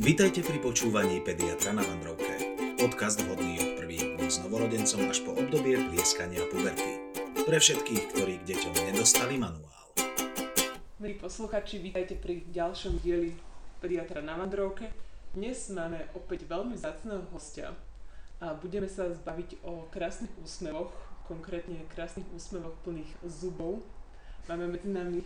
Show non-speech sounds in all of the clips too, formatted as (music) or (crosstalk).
Vítajte pri počúvaní Pediatra na Vandrovke. Podcast vhodný od prvých dní s novorodencom až po obdobie plieskania puberty. Pre všetkých, ktorí k deťom nedostali manuál. Milí posluchači, vítajte pri ďalšom dieli Pediatra na Vandrovke. Dnes máme opäť veľmi vzácného hostia a budeme sa zbaviť o krásnych úsmevoch, konkrétne krásnych úsmevoch plných zubov. Máme medzi nami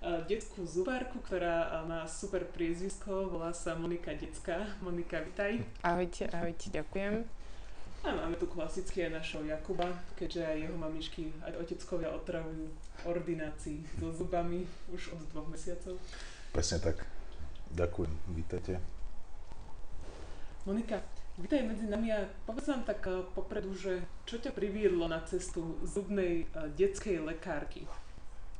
detskú zubárku, ktorá má super priezvisko, volá sa Monika Decka. Monika, vitaj. Ahojte, ahojte, ďakujem. A máme tu klasicky aj našho Jakuba, keďže aj jeho mamičky, aj oteckovia otravujú ordinácii so zubami už od dvoch mesiacov. Presne tak. Ďakujem, vítajte. Monika, vítaj medzi nami a povedz nám tak popredu, že čo ťa priviedlo na cestu zubnej detskej lekárky?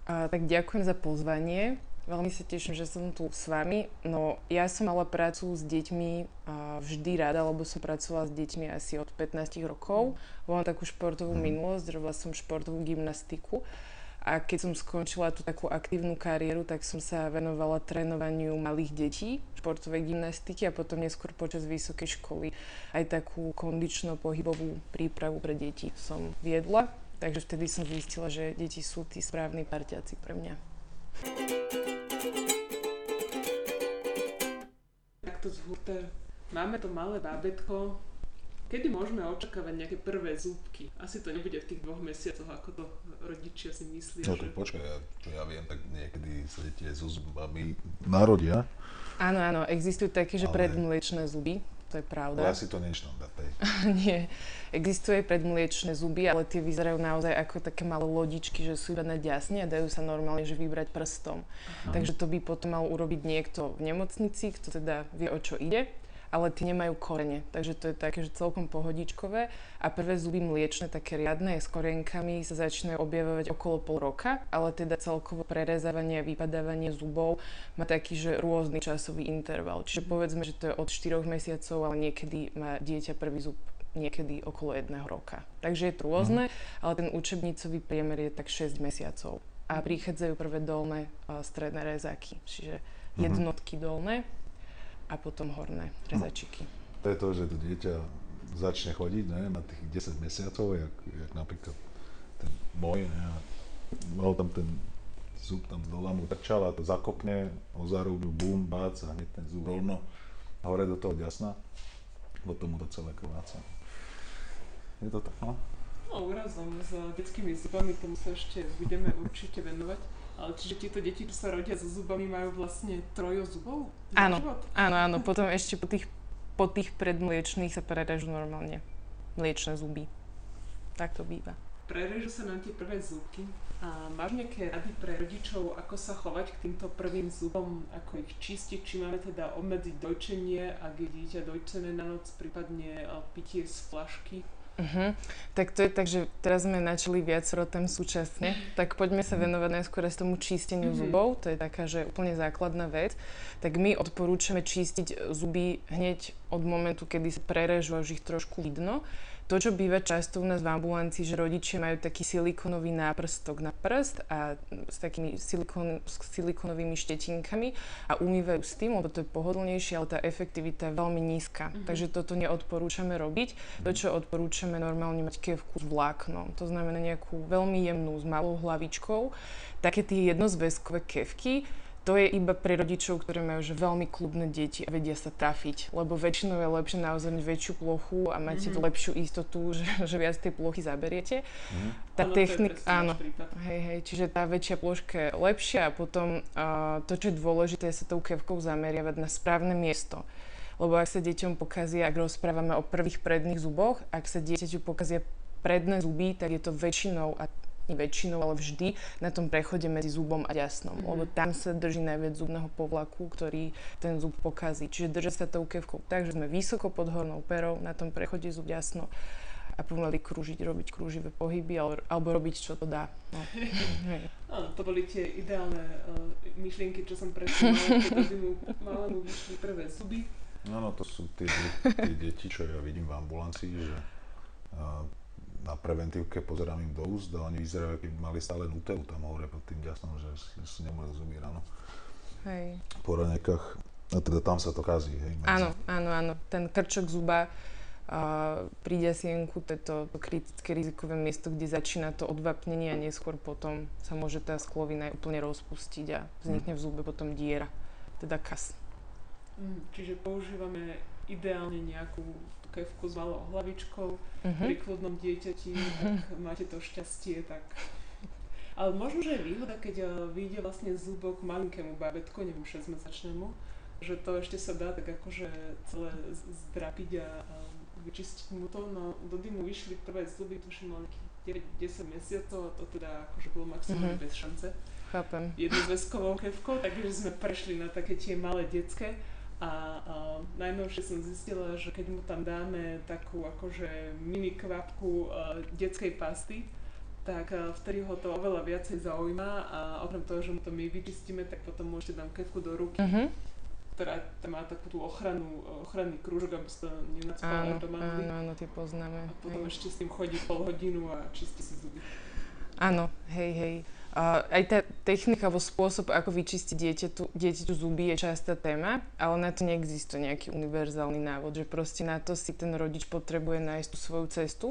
A, tak ďakujem za pozvanie. Veľmi sa teším, že som tu s vami. No, ja som mala prácu s deťmi vždy rada, lebo som pracovala s deťmi asi od 15 rokov. Mám takú športovú mhm. minulosť, robila som športovú gymnastiku. A keď som skončila tú takú aktívnu kariéru, tak som sa venovala trénovaniu malých detí, športovej gymnastiky a potom neskôr počas vysokej školy aj takú kondično-pohybovú prípravu pre deti som viedla. Takže vtedy som zistila, že deti sú tí správni parťáci pre mňa. Takto zhurté. Máme to malé bábetko. Kedy môžeme očakávať nejaké prvé zúbky? Asi to nebude v tých dvoch mesiacoch, ako to rodičia si myslia. No to že... počkaj, ja, čo ja viem, tak niekedy sa deti aj so zubami narodia. Áno, áno, existujú také, že Ale... predmliečné zuby, to je pravda. Ale asi to nie je štandard, (laughs) Nie. Existuje predmliečné zuby, ale tie vyzerajú naozaj ako také malé lodičky, že sú iba ďasne a dajú sa normálne že vybrať prstom. Aha. Takže to by potom mal urobiť niekto v nemocnici, kto teda vie, o čo ide ale tie nemajú korene, takže to je také, že celkom pohodičkové a prvé zuby mliečne, také riadne s korenkami sa začínajú objavovať okolo pol roka, ale teda celkovo prerezávanie a vypadávanie zubov má taký, že rôzny časový interval. Čiže povedzme, že to je od 4 mesiacov, ale niekedy má dieťa prvý zub niekedy okolo jedného roka. Takže je to rôzne, mm. ale ten učebnicový priemer je tak 6 mesiacov. A prichádzajú prvé dolné a stredné rezáky, čiže mhm. jednotky dolné a potom horné rezačiky. No, to je to, že to dieťa začne chodiť ne, na tých 10 mesiacov, jak, jak napríklad ten môj, ne, a mal tam ten zub tam dole mu trčal a to zakopne o zarúbu, bum, bác a hneď ten zub rovno hore do toho ďasna, potom mu to celé krváca. Je to tak, no? No, úrazom s detskými zubami, tomu sa ešte budeme určite venovať. Ale čiže tieto deti, čo sa rodia so zubami, majú vlastne trojo zubov? Áno, áno, áno. Potom ešte po tých, po tých predmliečných sa prerežú normálne mliečne zuby. Tak to býva. Prerežú sa nám tie prvé zubky. A máš nejaké rady pre rodičov, ako sa chovať k týmto prvým zubom, ako ich čistiť, či máme teda obmedziť dojčenie, ak je dieťa dojčené na noc, prípadne pitie z flašky? Uh-huh. Tak to je tak, že teraz sme načali viacero tém súčasne, tak poďme sa venovať najskôr aj tomu čisteniu uh-huh. zubov, to je taká, že úplne základná vec. Tak my odporúčame čistiť zuby hneď od momentu, kedy sa prerežú a už ich trošku vidno to, čo býva často u nás v ambulancii, že rodičia majú taký silikonový náprstok na prst a s takými silikon, s silikonovými štetinkami a umývajú s tým, lebo to je pohodlnejšie, ale tá efektivita je veľmi nízka. Mm-hmm. Takže toto neodporúčame robiť. To, čo odporúčame normálne mať kevku s vláknom. To znamená nejakú veľmi jemnú s malou hlavičkou. Také tie jednozväzkové kevky, to je iba pre rodičov, ktorí majú že veľmi klubné deti a vedia sa trafiť, lebo väčšinou je lepšie naozaj mať väčšiu plochu a máte mm-hmm. lepšiu istotu, (laughs) že, že viac tej plochy zaberiete. Mm-hmm. Tá ano, technika, áno, hej, hej, čiže tá väčšia ploška je lepšia a potom uh, to, čo je dôležité, je sa tou kevkou zameriavať na správne miesto. Lebo ak sa deťom pokazia, ak rozprávame o prvých predných zuboch, ak sa dieťaťu pokazia predné zuby, tak je to väčšinou, a väčšinou, ale vždy na tom prechode medzi zubom a ďasnom, mm-hmm. lebo tam sa drží najviac zubného povlaku, ktorý ten zub pokazí. Čiže držať sa tou kevkou tak, že sme vysoko pod hornou perou na tom prechode zub ďasno a pomaly krúžiť, robiť krúživé pohyby alebo, alebo robiť, čo to dá. No. (laughs) Áno, to boli tie ideálne uh, myšlienky, čo som predstavila, (laughs) keď mu malému vyšli prvé zuby. Áno, to sú tie, tie deti, čo ja vidím v ambulancii, že uh, na preventívke pozerám im do úst a oni vyzerajú, keby mali stále nutelu tam hore pod tým ďasnom, že si nemôžu zuby ráno. Hej. Po ranekách. A teda tam sa to kazí, hej? Medzi. Áno, áno, áno. Ten krčok zuba a pri desienku to je to, to kritické rizikové miesto, kde začína to odvapnenie a neskôr potom sa môže tá sklovina úplne rozpustiť a vznikne v zube potom diera, teda kas. Mm, čiže používame ideálne nejakú kevku s malou hlavičkou, Mhm. pri kľudnom dieťati, tak máte to šťastie, tak... Ale možno, že je výhoda, keď eh, vyjde vlastne zúbok malinkému bábetku, neviem, 6-mesačnému, že to ešte sa dá tak akože celé zdrapiť a, a vyčistiť mu to, no dody mu vyšli prvé zuby, tuším, nejakých 9-10 mesiacov a to teda akože bolo maximálne Mhm. bez šance Chápem. jednozväzkovou kevkou, takže sme prešli na také tie malé detské a, a najnovšie som zistila, že keď mu tam dáme takú akože mini kvapku uh, detskej pasty, tak uh, vtedy ho to oveľa viacej zaujíma a okrem toho, že mu to my vyčistíme, tak potom môžete dám kevku do ruky, Mhm. ktorá tam má takú tú ochranu, ochranný krúžok, aby sa to nenacpalo Áno, do mandly. áno, áno, tie poznáme. A potom hej. ešte s tým chodí pol hodinu a čistí si zuby. Áno, hej, hej. Aj tá technika alebo spôsob, ako vyčistiť dieťaťu, dieťaťu zuby je častá téma, ale na to neexistuje nejaký univerzálny návod, že proste na to si ten rodič potrebuje nájsť tú svoju cestu.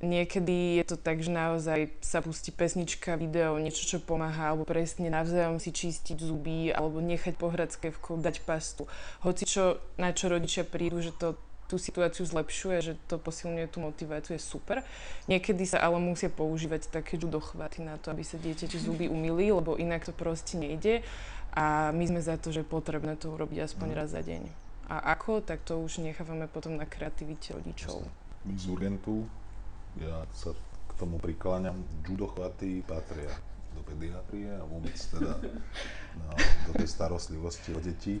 Niekedy je to tak, že naozaj sa pustí pesnička, video, niečo, čo pomáha, alebo presne navzájom si čistiť zuby, alebo nechať pohrať s kevkou, dať pastu. Hoci čo, na čo rodičia prídu, že to tú situáciu zlepšuje, že to posilňuje tú motiváciu, je super. Niekedy sa ale musia používať také judochvaty na to, aby sa dieťaťu zuby umýli, lebo inak to proste nejde. A my sme za to, že je potrebné to urobiť aspoň raz za deň. A ako, tak to už nechávame potom na kreativite rodičov. Z Urgentu, ja sa k tomu prikláňam, judochvaty patria do pediatrie a vôbec teda no, do tej starostlivosti o deti,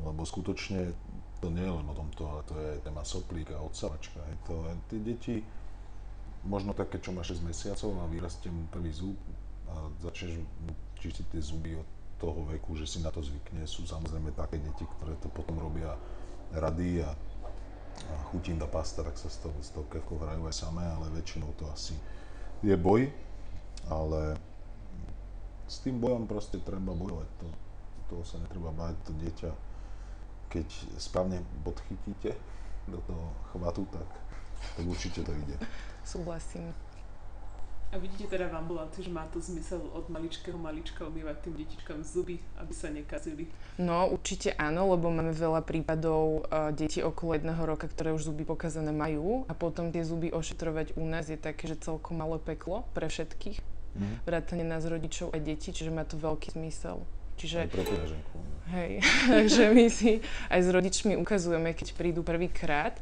lebo skutočne to nie je len o tomto, ale to je téma soplík a odsavačka. Je to, tie deti, možno také, čo má 6 mesiacov a vyrastie mu prvý zub a začneš mu čistiť tie zuby od toho veku, že si na to zvykne. Sú samozrejme také deti, ktoré to potom robia rady a a chutím tá pasta, tak sa s tou, s tou kevkou hrajú aj samé, ale väčšinou to asi je boj, ale s tým bojom proste treba bojovať. To, toho sa netreba báť, to dieťa, keď správne podchytíte do toho chvatu, tak, tak určite to ide. Súhlasím. A vidíte teda v ambulancii, že má to zmysel od maličkého malička umývať tým detičkám zuby, aby sa nekazili. No určite áno, lebo máme veľa prípadov uh, detí okolo jedného roka, ktoré už zuby pokazané majú a potom tie zuby ošetrovať u nás je také, že celkom malé peklo pre všetkých, Mhm. vrátane nás rodičov a detí, čiže má to veľký zmysel. Aj Čiže pre peňaženku. no. Hej, (laughs) takže my si aj s rodičmi ukazujeme, keď prídu prvýkrát,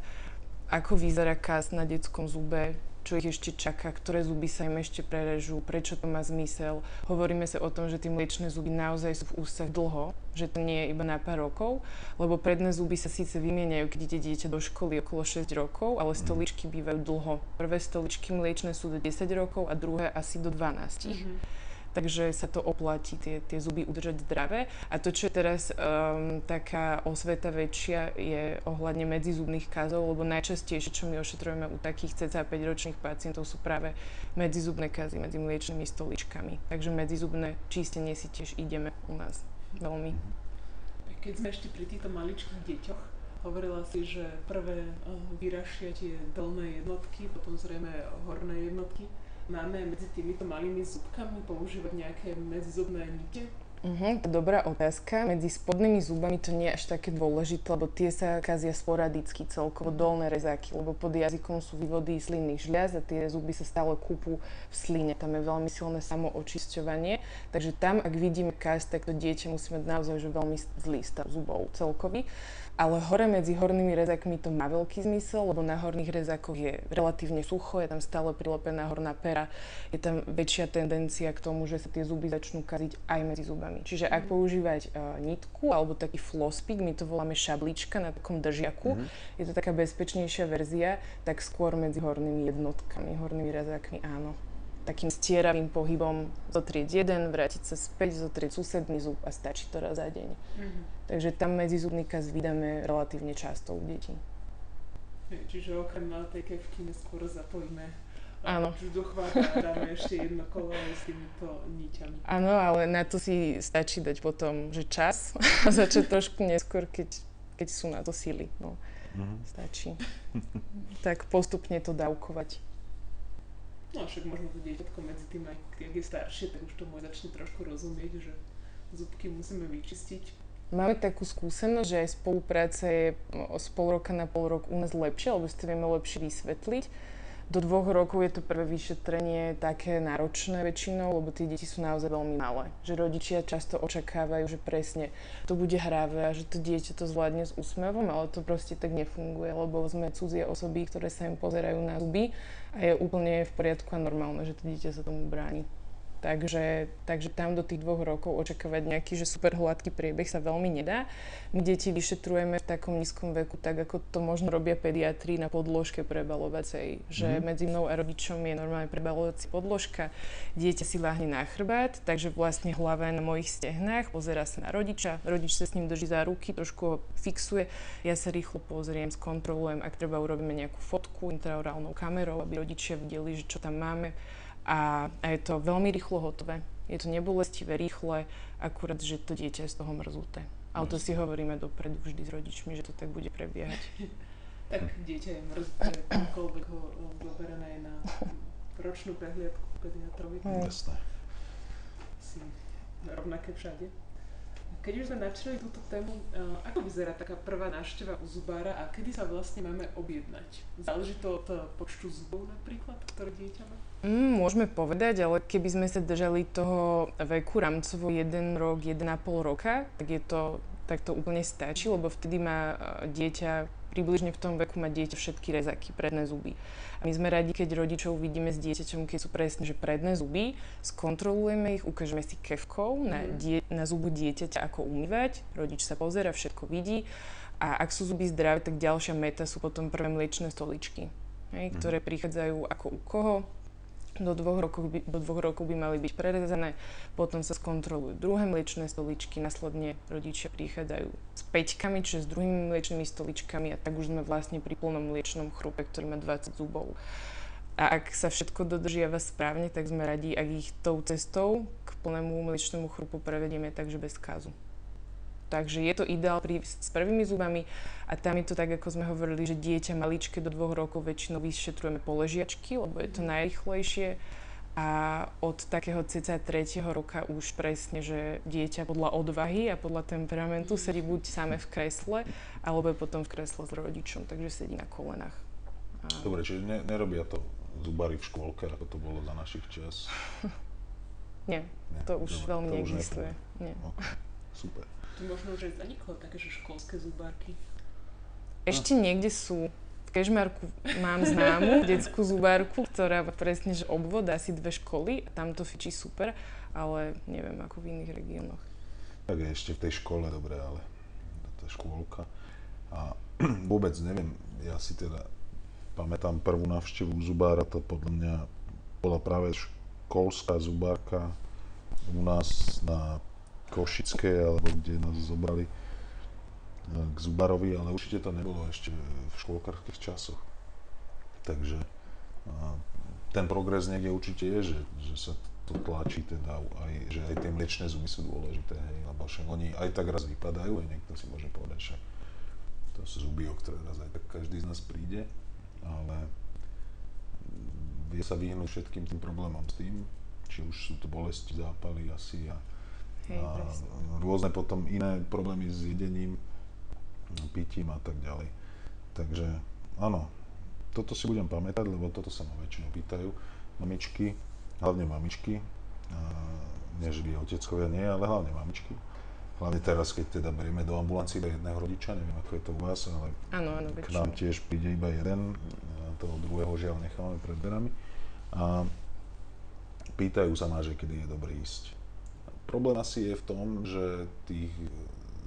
ako vyzerá kas na detskom zube, čo ich ešte čaká, ktoré zuby sa im ešte prerežú, prečo to má zmysel. Hovoríme sa o tom, že tie mliečne zuby naozaj sú v ústach dlho, že to nie je iba na pár rokov, lebo predné zuby sa síce vymieňajú, keď ide dieťa do školy okolo 6 rokov, ale stoličky bývajú dlho. Prvé stoličky mliečne sú do 10 rokov a druhé asi do 12 takže sa to oplatí tie, tie zuby udržať zdravé. A to, čo je teraz um, taká osveta väčšia, je ohľadne medzizubných kazov, lebo najčastejšie, čo my ošetrujeme u takých cca 5-ročných pacientov, sú práve medzizubné kazy medzi mliečnými stoličkami. Takže medzizubné čistenie si tiež ideme u nás veľmi. Keď sme ešte pri týchto maličkých deťoch, hovorila si, že prvé eh, vyrašia tie dolné jednotky, potom zrejme horné jednotky. Máme medzi týmito malými zubkami používať nejaké medzizubné nite? Je dobrá otázka. Medzi spodnými zubami to nie je až také dôležité, lebo tie sa kazia sporadicky celkovo dolné rezáky, lebo pod jazykom sú vývody slinných žľaz a tie zuby sa stále kúpu v sline. Tam je veľmi silné samoočisťovanie, takže tam, ak vidíme kaz, tak to dieťa musí mať naozaj že veľmi zlý stav zubov celkový. Ale hore medzi hornými rezákmi to má veľký zmysel, lebo na horných rezákoch je relatívne sucho, je tam stále prilepená horná pera, je tam väčšia tendencia k tomu, že sa tie zuby začnú kaziť aj medzi zubami. Čiže ak používať uh, nitku alebo taký flospik, my to voláme šablička na takom držiaku, je to taká bezpečnejšia verzia, tak skôr medzi hornými jednotkami, hornými rezákmi áno. Takým stieravým pohybom zotrieť jeden, vrátiť sa späť, zotrieť susedný zub a stačí to raz za deň. Takže tam medzizubný kaz vydáme relatívne často u detí. Hej, Čiže okrem tej kevky neskôr zapojíme Áno. vzduchvát a dáme ešte jedno kolo s týmito niťami. Áno, ale na to si stačí dať potom, že čas a (laughs) začať trošku neskôr, keď, keď sú na to síly. No. Mhm. Stačí. tak postupne to dávkovať. No však možno to dieťatko medzi tým, aj keď je staršie, tak už tomu aj začne trošku rozumieť, že zubky musíme vyčistiť. Máme takú skúsenosť, že aj spolupráca je o, z pol roka na pol rok u nás lepšia, lebo si to vieme lepšie vysvetliť. Do dvoch rokov je to prvé vyšetrenie také náročné väčšinou, lebo tie deti sú naozaj veľmi malé. Že rodičia často očakávajú, že presne to bude hravé a že to dieťa to zvládne s úsmevom, ale to proste tak nefunguje, lebo sme cudzie osoby, ktoré sa im pozerajú na zuby a je úplne v poriadku a normálne, že to dieťa sa tomu bráni. Takže, takže tam do tých dvoch rokov očakávať nejaký že super hladký priebeh sa veľmi nedá. My deti vyšetrujeme v takom nízkom veku, tak ako to možno robia pediatri na podložke prebalovacej. Že mm. medzi mnou a rodičom je normálne prebalovací podložka, dieťa si láhne na chrbát, takže vlastne hlava je na mojich stehnách, pozera sa na rodiča, rodič sa s ním drží za ruky, trošku ho fixuje, ja sa rýchlo pozriem, skontrolujem, ak treba urobíme nejakú fotku intraorálnou kamerou, aby rodičia videli, že čo tam máme a, a je to veľmi rýchlo hotové. Je to nebolestivé, rýchle, akurát, že to dieťa je z toho mrzuté. Ale to si hovoríme dopredu vždy s rodičmi, že to tak bude prebiehať. (laughs) tak dieťa je mrzuté, koľvek ho zoberieme na ročnú prehliadku pediatrovi. Jasné. Si rovnaké všade. Keď už sme načali túto tému, ako vyzerá taká prvá návšteva u zubára a kedy sa vlastne máme objednať? Záleží to od e, počtu zubov napríklad, ktoré dieťa má? Mm, môžeme povedať, ale keby sme sa držali toho veku rámcovo 1 rok, 1,5 roka, tak je to, tak to úplne stačí, lebo vtedy má e, dieťa, približne v tom veku má dieťa všetky rezaky, predné zuby. A my sme radi, keď rodičov vidíme s dieťaťom, keď sú presne, že predné zuby, skontrolujeme ich, ukážeme si kevkou na, mhm. die, na zubu dieťaťa, ako umývať, rodič sa pozera, všetko vidí a ak sú zuby zdravé, tak ďalšia meta sú potom prvé mliečne stoličky, hej, mhm. ktoré prichádzajú ako u koho, do dvoch, rokov by, do dvoch rokov by mali byť prerezané, potom sa skontrolujú druhé mliečne stoličky, následne rodičia prichádzajú s peťkami, čiže s druhými mliečnými stoličkami a tak už sme vlastne pri plnom mliečnom chrupe, ktorý má 20 zubov. A ak sa všetko dodržiava správne, tak sme radi, ak ich tou cestou k plnému mliečnemu chrupu prevedieme takže bez kázu. Takže je to ideál pri, s prvými zubami a tam je to tak, ako sme hovorili, že dieťa maličké do dvoch rokov väčšinou vyšetrujeme poležiačky, lebo je to najrychlejšie a od takého cca 3. roka už presne, že dieťa podľa odvahy a podľa temperamentu sedí buď same v kresle, alebo potom v kresle s rodičom, takže sedí na kolenách. A... Dobre, čiže ne, nerobia to zubári v škôlke, ako to bolo za našich čas? (laughs) Nie, Nie to už Dobre, veľmi to neexistuje. Už Nie. Okay. Super. To možno už aj zaniklo také, že školské zubárky. Ešte niekde sú. V Kežmarku mám známu (laughs) detskú zubárku, ktorá presne, že obvod asi dve školy a tam to fičí super, ale neviem ako v iných regiónoch. Tak je ešte v tej škole, dobre, ale to je škôlka. A (clears throat) vôbec neviem, ja si teda pamätám prvú návštevu zubára, to podľa mňa bola práve školská zubárka u nás na Košické, alebo kde nás zobrali e, k Zubarovi, ale určite to nebolo ešte v škôlkarských časoch. Takže ten progres niekde určite je, že, že sa to tlačí teda aj, že aj tie mliečné zuby sú dôležité, hej, lebo však oni aj tak raz vypadajú, aj niekto si môže povedať, že to sú zuby, o ktoré raz aj tak každý z nás príde, ale vie sa vyhnúť všetkým tým problémom s tým, či už sú to bolesti, zápaly asi a Hej, a rôzne potom iné problémy s jedením, pitím a tak ďalej. Takže áno, toto si budem pamätať, lebo toto sa ma väčšinou pýtajú mamičky, hlavne mamičky, a nie, že by oteckovia nie, ale hlavne mamičky. Hlavne teraz, keď teda berieme do ambulancie iba jedného rodiča, neviem ako je to u vás, ale ano, ano, k nám tiež príde iba jeden, toho druhého žiaľ necháme pred dverami. A pýtajú sa ma, že kedy je dobré ísť Problém asi je v tom, že tých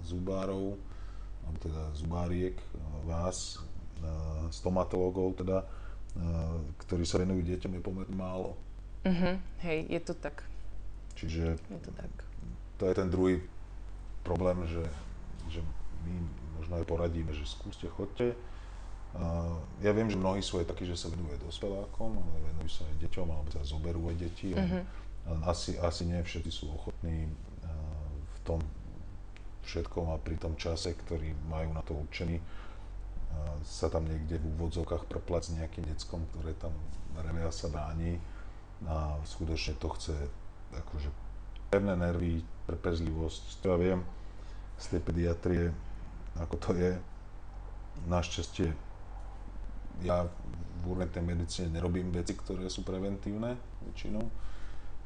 zubárov, teda zubáriek, vás, stomatológov teda, ktorí sa venujú deťom, je pomerne málo. Uh-huh. Hej, je to tak. Čiže je to, tak. to je ten druhý problém, že, že my možno aj poradíme, že skúste, chodte, Uh, ja viem, že mnohí sú aj takí, že sa venujú aj dospelákom, ale venujú sa aj deťom, alebo sa zoberú aj deti. Mm-hmm. Asi, asi nie všetci sú ochotní uh, v tom všetkom a pri tom čase, ktorý majú na to určený, uh, sa tam niekde v úvodzovkách prplať s nejakým deckom, ktoré tam revia sa bráni a skutočne to chce akože pevné nervy, trpezlivosť, ja viem z tej pediatrie, ako to je. Našťastie ja v urgentnej medicíne nerobím veci, ktoré sú preventívne väčšinou.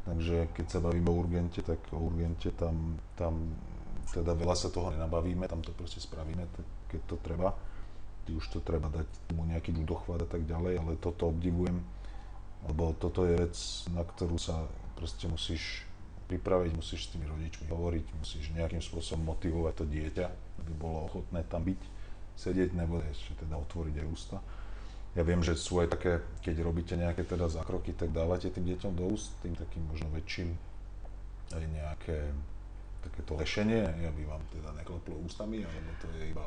Takže keď sa bavíme o urgente, tak o urgente tam, tam teda veľa sa toho nenabavíme, tam to proste spravíme, keď to treba. Už to treba dať mu nejaký ľudochvat a tak ďalej, ale toto obdivujem, lebo toto je vec, na ktorú sa proste musíš pripraviť, musíš s tými rodičmi hovoriť, musíš nejakým spôsobom motivovať to dieťa, aby bolo ochotné tam byť, sedieť nebo ešte teda otvoriť aj ústa ja viem, že sú aj také, keď robíte nejaké teda zákroky, tak dávate tým deťom do úst, tým takým možno väčším aj nejaké takéto lešenie, aby vám teda nekleplo ústami, alebo to je iba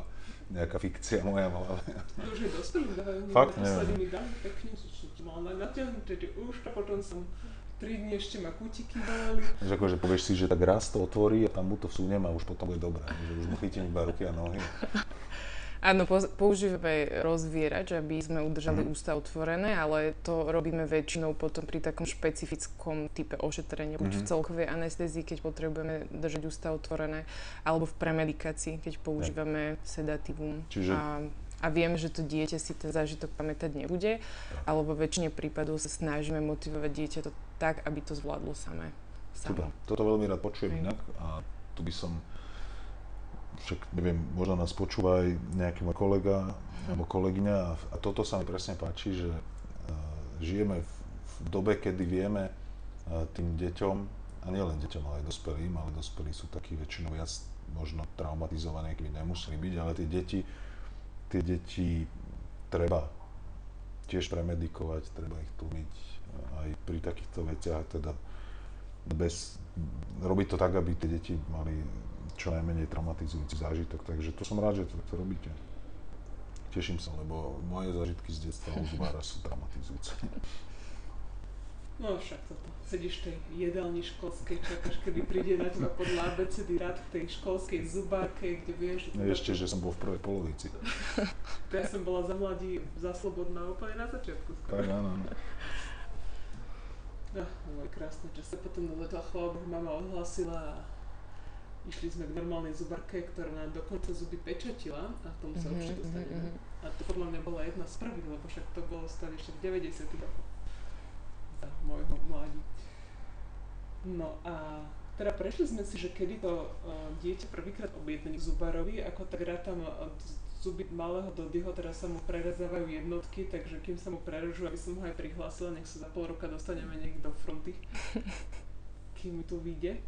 nejaká fikcia moja v hlave. To už je dospelí dávajú. Fakt, neviem. dali pekne, som mala natiahnuté tie ústa, potom som 3 dní ešte ma kutiky dali. Že akože povieš si, že tak raz to otvorí a tam mu to vsúnem a už potom bude dobré, že už mu chytím iba ruky a nohy. Áno, používame rozvierač, aby sme udržali mm. ústa otvorené, ale to robíme väčšinou potom pri takom špecifickom type ošetrenia, buď mm. v mhm. celkovej anestézii, keď potrebujeme držať ústa otvorené, alebo v premedikácii, keď používame sedatívum. Čiže... A, a vieme, že to dieťa si ten zážitok pamätať nebude, alebo väčšine prípadov sa snažíme motivovať dieťa to tak, aby to zvládlo samé. Super, toto veľmi rád počujem inak a tu by som však neviem, možno nás počúva aj nejaký môj kolega alebo kolegyňa a, toto sa mi presne páči, že uh, žijeme v, dobe, kedy vieme uh, tým deťom, a nielen deťom, ale aj dospelým, ale dospelí sú takí väčšinou viac možno traumatizovaní, keby nemuseli byť, ale tie deti, tie deti treba tiež premedikovať, treba ich tlmiť aj pri takýchto veciach, teda bez, robiť to tak, aby tie deti mali čo najmenej traumatizujúci zážitok, takže to som rád, že to, to robíte. Teším sa, lebo moje zážitky z detstva u zubára sú traumatizujúce. No však toto. Sedíš v tej jedálni školskej, čakáš, kedy príde na teba podľa ABCD rád v tej školskej zubárke, kde vieš... No ešte, že som bol v prvej polovici. to ja som bola za mladí, za slobodná úplne na začiatku skoro. Tak áno. No, môj krásne čas. Potom do toho chvála mama odhlasila a išli sme k normálnej zubarke, ktorá nám dokonca zuby pečatila a k tomu sa mm-hmm, určite mhm, dostaneme. Mm-hmm. A to podľa mňa bola jedna z prvých, lebo však to bolo stále ešte v 90. rokoch za môjho mladí. No a teda prešli sme si, že kedy to uh, dieťa prvýkrát objednanie k zubarovi, ako tak rátam uh, zuby malého Dodyho, teraz sa mu prerezávajú jednotky, takže kým sa mu prerežú, aby som ho aj prihlásila, nech sa za pol roka dostaneme niekde do fronty, (laughs) kým mi tu vyjde.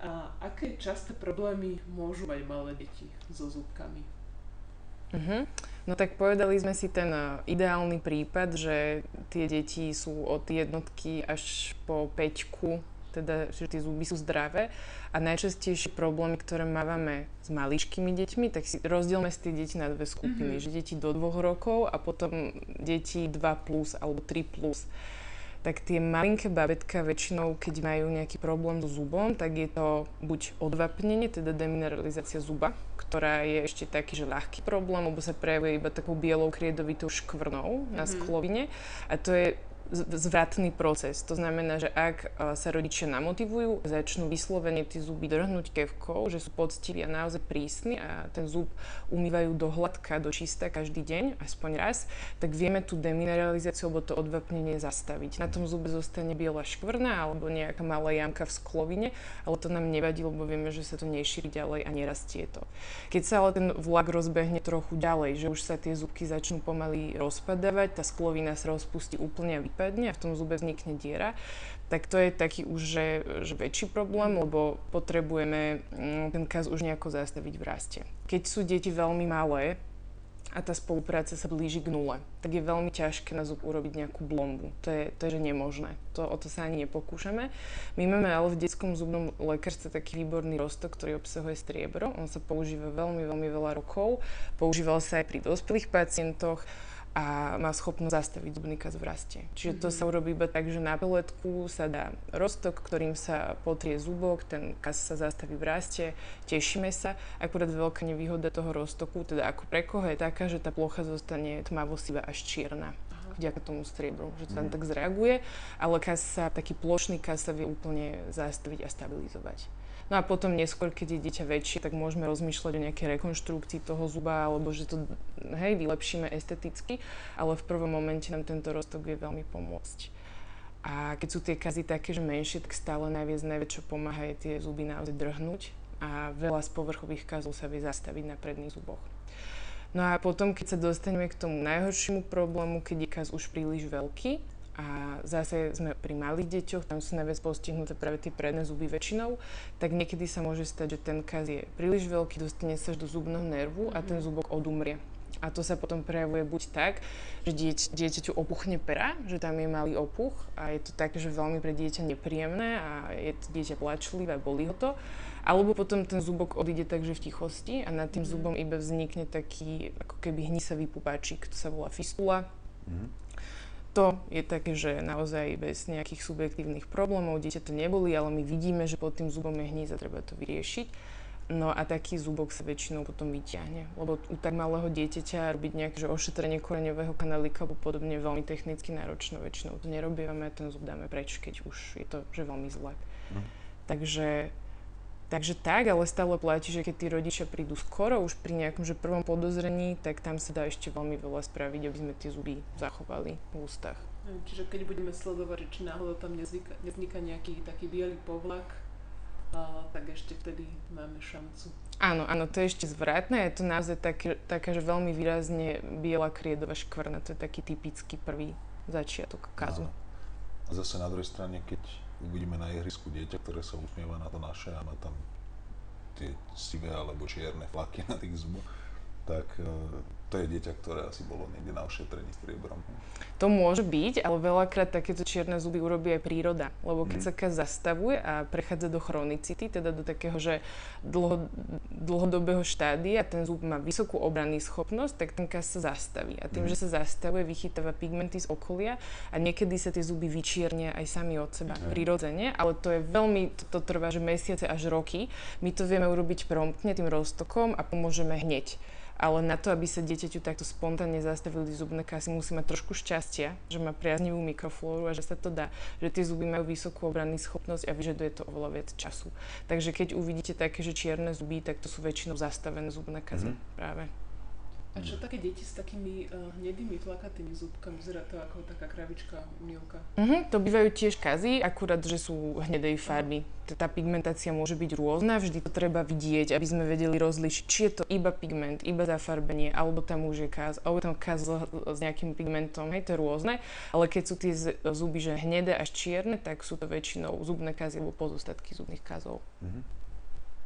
A aké časté problémy môžu mať malé deti so zúbkami? Uh-huh. No tak povedali sme si ten uh, ideálny prípad, že tie deti sú od jednotky až po peťku, teda že tie zuby sú zdravé a najčastejšie problémy, ktoré máme s maličkými deťmi, tak si rozdielme si tie deti na dve skupiny, uh-huh. že deti do dvoch rokov a potom deti 2 plus alebo 3 plus tak tie malinké babetka väčšinou, keď majú nejaký problém so zubom, tak je to buď odvapnenie, teda demineralizácia zuba, ktorá je ešte taký, že ľahký problém, lebo sa prejavuje iba takou bielou kriedovitou škvrnou na mhm. sklovine. A to je zvratný proces. To znamená, že ak e, sa rodičia namotivujú, začnú vyslovene tie zuby drhnúť kevkou, že sú poctiví a naozaj prísni a ten zub umývajú do hladka, do čista každý deň, aspoň raz, tak vieme tú demineralizáciu alebo to odvapnenie zastaviť. Na tom zube zostane biela škvrna alebo nejaká malá jamka v sklovine, ale to nám nevadí, lebo vieme, že sa to nešíri ďalej a nerastie to. Keď sa ale ten vlak rozbehne trochu ďalej, že už sa tie zubky začnú pomaly rozpadávať, tá sklovina sa rozpustí úplne vypadne a v tom zube vznikne diera, tak to je taký už že, že väčší problém, lebo potrebujeme mm, ten kaz už nejako zastaviť v raste. Keď sú deti veľmi malé, a tá spolupráca sa blíži k nule, tak je veľmi ťažké na zub urobiť nejakú blombu. To je, to je že nemožné. To, o to sa ani nepokúšame. My máme ale v detskom zubnom lekárstve taký výborný rostok, ktorý obsahuje striebro. On sa používa veľmi, veľmi veľa rokov. Používal sa aj pri dospelých pacientoch a má schopnosť zastaviť zubný kaz v raste. Čiže to sa urobí iba tak, že na peletku sa dá roztok, ktorým sa potrie zubok, ten kaz sa zastaví v raste, tešíme sa. Akurát veľká nevýhoda toho roztoku, teda ako pre koho je taká, že tá plocha zostane tmavosivá až čierna vďaka tomu striebru, že to tam mm. tak zreaguje, ale sa, taký plošný kaz sa vie úplne zastaviť a stabilizovať. No a potom neskôr, keď je dieťa väčšie, tak môžeme rozmýšľať o nejakej rekonštrukcii toho zuba, alebo že to, hej, vylepšíme esteticky, ale v prvom momente nám tento roztok vie veľmi pomôcť. A keď sú tie kazy také, že menšie, tak stále najviac, čo pomáha, je tie zuby naozaj drhnúť a veľa z povrchových kazov sa vie zastaviť na predných zuboch. No a potom, keď sa dostaneme k tomu najhoršiemu problému, keď je kaz už príliš veľký, a zase sme pri malých deťoch, tam sú najviac postihnuté práve tie predné zuby väčšinou, tak niekedy sa môže stať, že ten kaz je príliš veľký, dostane sa až do zubného nervu a ten zubok odumrie. A to sa potom prejavuje buď tak, že dieť, dieťaťu opuchne pera, že tam je malý opuch a je to tak, že veľmi pre dieťa nepríjemné a je to dieťa plačlivé bolí ho to. Alebo potom ten zubok odíde takže v tichosti a nad tým zubom iba vznikne taký ako keby hnisavý pupáčik, to sa volá fistula. Mm to je také, že naozaj bez nejakých subjektívnych problémov dieťa to neboli, ale my vidíme, že pod tým zubom je hníz a treba to vyriešiť. No a taký zubok sa väčšinou potom vyťahne, lebo u tak malého dieťaťa robiť nejaké že ošetrenie koreňového kanálika alebo podobne veľmi technicky náročné, väčšinou to nerobíme, ten zub dáme preč, keď už je to že veľmi zle. Mm. Takže Takže tak, ale stále platí, že keď tí rodičia prídu skoro, už pri nejakom že prvom podozrení, tak tam sa dá ešte veľmi veľa spraviť, aby sme tie zuby zachovali v ústach. Čiže keď budeme sledovať, či náhodou tam nevzniká, nevzniká nejaký taký biely povlak, a, tak ešte vtedy máme šancu. Áno, áno, to je ešte zvratné. Je to naozaj také, taká, že veľmi výrazne biela kriedová škvrna. To je taký typický prvý začiatok kazu. A zase na druhej strane, keď uvidíme na ihrisku dieťa, ktoré sa usmieva na to naše a má tam tie sivé alebo čierne flaky na tých zuboch, tak e, to je dieťa, ktoré asi bolo niekde na ošetrení striebrom. To môže byť, ale veľakrát takéto čierne zuby urobí aj príroda. Lebo keď mm. sa kaz zastavuje a prechádza do chronicity, teda do takého, že dlho, dlhodobého štádia, ten zub má vysokú obranný schopnosť, tak ten kaz sa zastaví. A tým, mm. že sa zastavuje, vychytáva pigmenty z okolia a niekedy sa tie zuby vyčiernia aj sami od seba, mm. prirodzene, ale to je veľmi, to, to trvá, že mesiace až roky. My to vieme urobiť promptne tým roztokom a pomôžeme hneď ale na to, aby sa dieťaťu takto spontánne zastavili zubné kasy, musí mať trošku šťastia, že má priaznivú mikroflóru a že sa to dá, že tie zuby majú vysokú obranný schopnosť a vyžaduje to oveľa viac času. Takže keď uvidíte také, že čierne zuby, tak to sú väčšinou zastavené zubné kazy mm-hmm. práve. A čo také deti s takými uh, hnedými flakatými zúbkami? Vyzerá to ako taká kravička milka. Uh-huh, to bývajú tiež kazy, akurát, že sú hnedej farby. Tá pigmentácia môže byť rôzna, vždy to treba vidieť, aby sme vedeli rozlišiť, či je to iba pigment, iba zafarbenie, alebo tam už je kaz, alebo tam kaz s, s nejakým pigmentom, hej, to je rôzne. Ale keď sú tie zuby, že hnedé až čierne, tak sú to väčšinou zubné kazy alebo pozostatky zubných kazov. Uh-huh.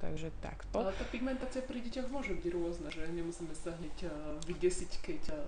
Takže takto. Ale tá pigmentácia pri deťoch môže byť rôzna, že nemusíme sa hneď uh, vydesiť, keď uh,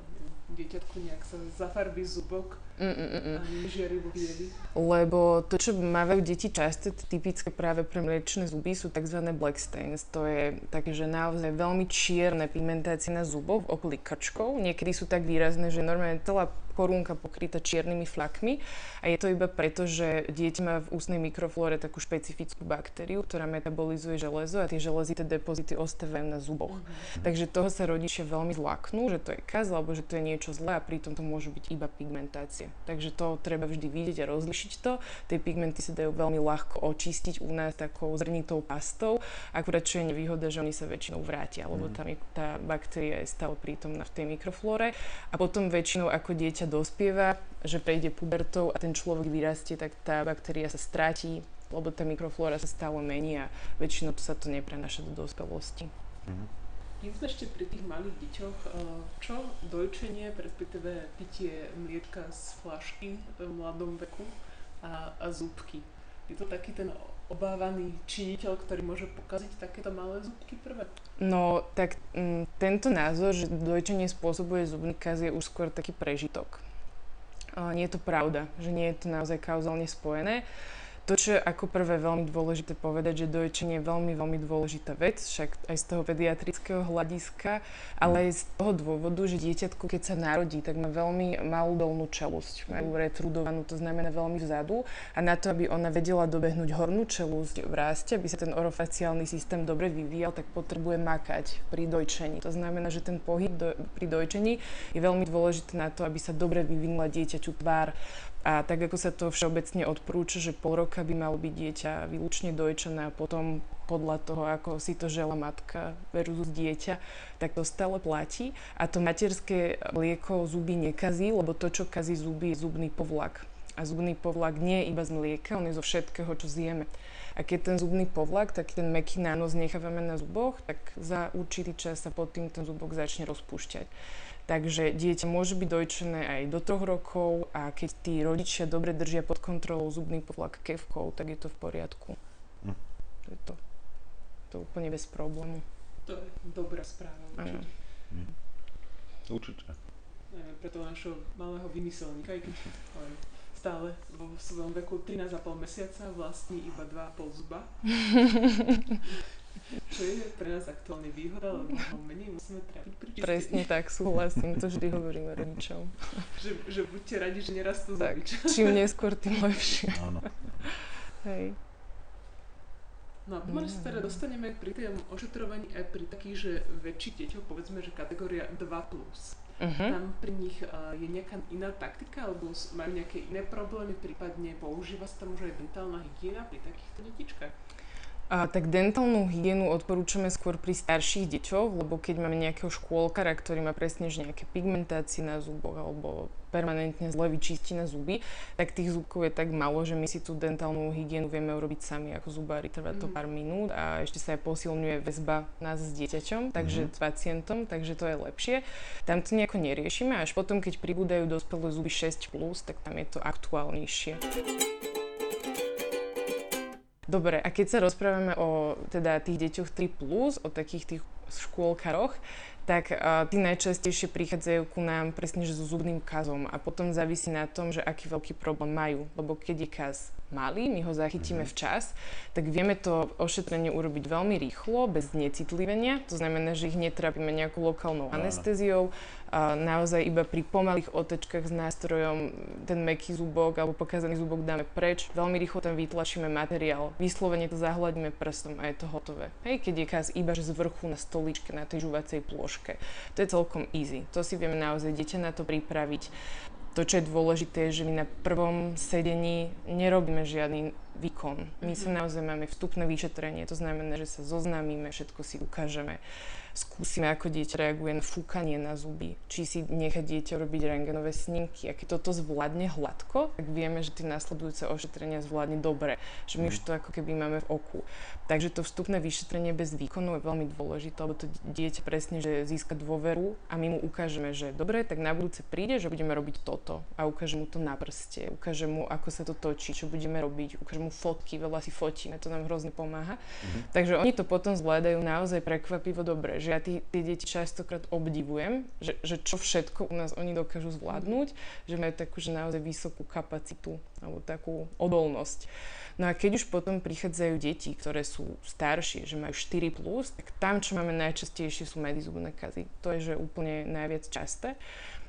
dieťatku nejak sa zafarbí zubok Mm-mm. a nežiarivo bieli. Lebo to, čo mávajú deti často, typické práve pre mliečne zuby, sú tzv. black stains. To je také, že naozaj veľmi čierne pigmentácie na zuboch okolí krčkov. Niekedy sú tak výrazné, že normálne celá korunka pokrytá čiernymi flakmi a je to iba preto, že dieťa má v ústnej mikroflóre takú špecifickú baktériu, ktorá metabolizuje železo a tie železité depozity ostávajú na zuboch. Mm-hmm. Takže toho sa rodičia veľmi zlaknú, že to je kaz alebo že to je niečo zlé a pritom to môžu byť iba pigmentácie. Takže to treba vždy vidieť a rozlišiť to. Tie pigmenty sa dajú veľmi ľahko očistiť u nás takou zrnitou pastou, akurát čo je nevýhoda, že oni sa väčšinou vrátia, lebo mm-hmm. tam je, tá baktéria je stále prítomná v tej mikroflóre a potom väčšinou ako dieťa dieťa dospieva, že prejde pubertou a ten človek vyrastie, tak tá baktéria sa stráti, lebo tá mikroflóra sa stále mení a väčšinou sa to neprenáša do dospelosti. Mm-hmm. Keď sme ešte pri tých malých deťoch, eh, čo dojčenie, respektíve pitie mliečka z flašky v mladom veku a, a zúbky? Je to taký ten obávaný činiteľ, ktorý môže pokaziť takéto malé zubky prvé? No, tak m, tento názor, že dojčenie spôsobuje zubný kaz je už skôr taký prežitok. Nie je to pravda, že nie je to naozaj kauzálne spojené. To, čo je ako prvé veľmi dôležité povedať, že dojčenie je veľmi, veľmi dôležitá vec, však aj z toho pediatrického hľadiska, ale aj z toho dôvodu, že dieťatko, keď sa narodí, tak má veľmi malú dolnú čelusť, majú retrudovanú, to znamená veľmi vzadu a na to, aby ona vedela dobehnúť hornú čelusť v ráste, aby sa ten orofaciálny systém dobre vyvíjal, tak potrebuje makať pri dojčení. To znamená, že ten pohyb do, pri dojčení je veľmi dôležité na to, aby sa dobre vyvinula dieťaťu tvár, a tak ako sa to všeobecne odporúča, že pol roka by malo byť dieťa výlučne dojčené a potom podľa toho, ako si to žela matka versus dieťa, tak to stále platí. A to materské mlieko zuby nekazí, lebo to, čo kazí zuby, je zubný povlak. A zubný povlak nie je iba z mlieka, on je zo všetkého, čo zjeme. A keď ten zubný povlak, tak ten meký nános nechávame na zuboch, tak za určitý čas sa pod tým ten zubok začne rozpúšťať. Takže dieťa môže byť dojčené aj do troch rokov a keď tí rodičia dobre držia pod kontrolou zubný povlak kevkou, tak je to v poriadku. Hm. To je to. To je úplne bez problému. To je dobrá správa určite. Hm. Určite. Neviem, preto našho malého vymyselníka, aj keď stále vo svojom veku 13,5 mesiaca vlastní iba 2,5 zuba. (laughs) Čo je pre nás aktuálne výhoda, lebo menej musíme trápiť pri čistení. Presne tak, súhlasím, to vždy hovoríme rodičom. že, že buďte radi, že nerastú tak, čím neskôr, tým lepšie. Áno. Hej. No a pomaly sa teda dostaneme pri tom ošetrovaní aj pri takých, že väčších deťoch, povedzme, že kategória 2+. Plus. Uh-huh. Tam pri nich uh, je nejaká iná taktika, alebo majú nejaké iné problémy, prípadne používa sa tam už aj dentálna hygiena pri takýchto detičkách? A, tak dentálnu hygienu odporúčame skôr pri starších deťoch, lebo keď máme nejakého škôlkara, ktorý má presne že nejaké pigmentácie na zuboch alebo permanentne zle vyčistí na zuby, tak tých zubkov je tak málo, že my si tú dentálnu hygienu vieme urobiť sami ako zubári. Trvá to mm. pár minút a ešte sa aj posilňuje väzba nás s dieťaťom, takže mm. s pacientom, takže to je lepšie. Tam to nejako neriešime, až potom, keď pribúdajú dospelé zuby 6+, tak tam je to aktuálnejšie. Dobre, a keď sa rozprávame o teda tých deťoch 3+, o takých tých škôlkaroch, tak uh, tí najčastejšie prichádzajú ku nám presne že so zubným kazom a potom závisí na tom, že aký veľký problém majú. Lebo keď je kaz malý, my ho zachytíme mm-hmm. včas, tak vieme to ošetrenie urobiť veľmi rýchlo, bez necitlivenia. To znamená, že ich netrápime nejakou lokálnou anestéziou, naozaj iba pri pomalých otečkách s nástrojom ten meký zubok alebo pokazaný zubok dáme preč, veľmi rýchlo tam vytlačíme materiál, vyslovene to zahľadíme prstom a je to hotové. Hej, keď je kaz iba z vrchu na stoličke, na tej žuvacej plôžke. To je celkom easy. To si vieme naozaj dieťa na to pripraviť. To, čo je dôležité, je, že my na prvom sedení nerobíme žiadny výkon. My sa mhm. naozaj máme vstupné vyšetrenie, to znamená, že sa zoznámime, všetko si ukážeme skúsime, ako dieťa reaguje na fúkanie na zuby, či si nechá dieťa robiť rengenové snímky. A keď toto zvládne hladko, tak vieme, že tie následujúce ošetrenia zvládne dobre, že my už mhm. to ako keby máme v oku. Takže to vstupné vyšetrenie bez výkonu je veľmi dôležité, lebo to dieťa presne, že získa dôveru a my mu ukážeme, že dobre, tak na budúce príde, že budeme robiť toto a ukážem mu to na prste, ukážem mu, ako sa to točí, čo budeme robiť, ukážem mu fotky, veľa si fotíme, to nám hrozne pomáha. Mm-hmm. Takže oni to potom zvládajú naozaj prekvapivo dobre že ja tí, tie deti častokrát obdivujem, že, že čo všetko u nás oni dokážu zvládnuť, že majú takú, že naozaj vysokú kapacitu alebo takú odolnosť. No a keď už potom prichádzajú deti, ktoré sú staršie, že majú 4+, plus, tak tam, čo máme najčastejšie, sú medzizubné kazy. To je, že úplne najviac časté.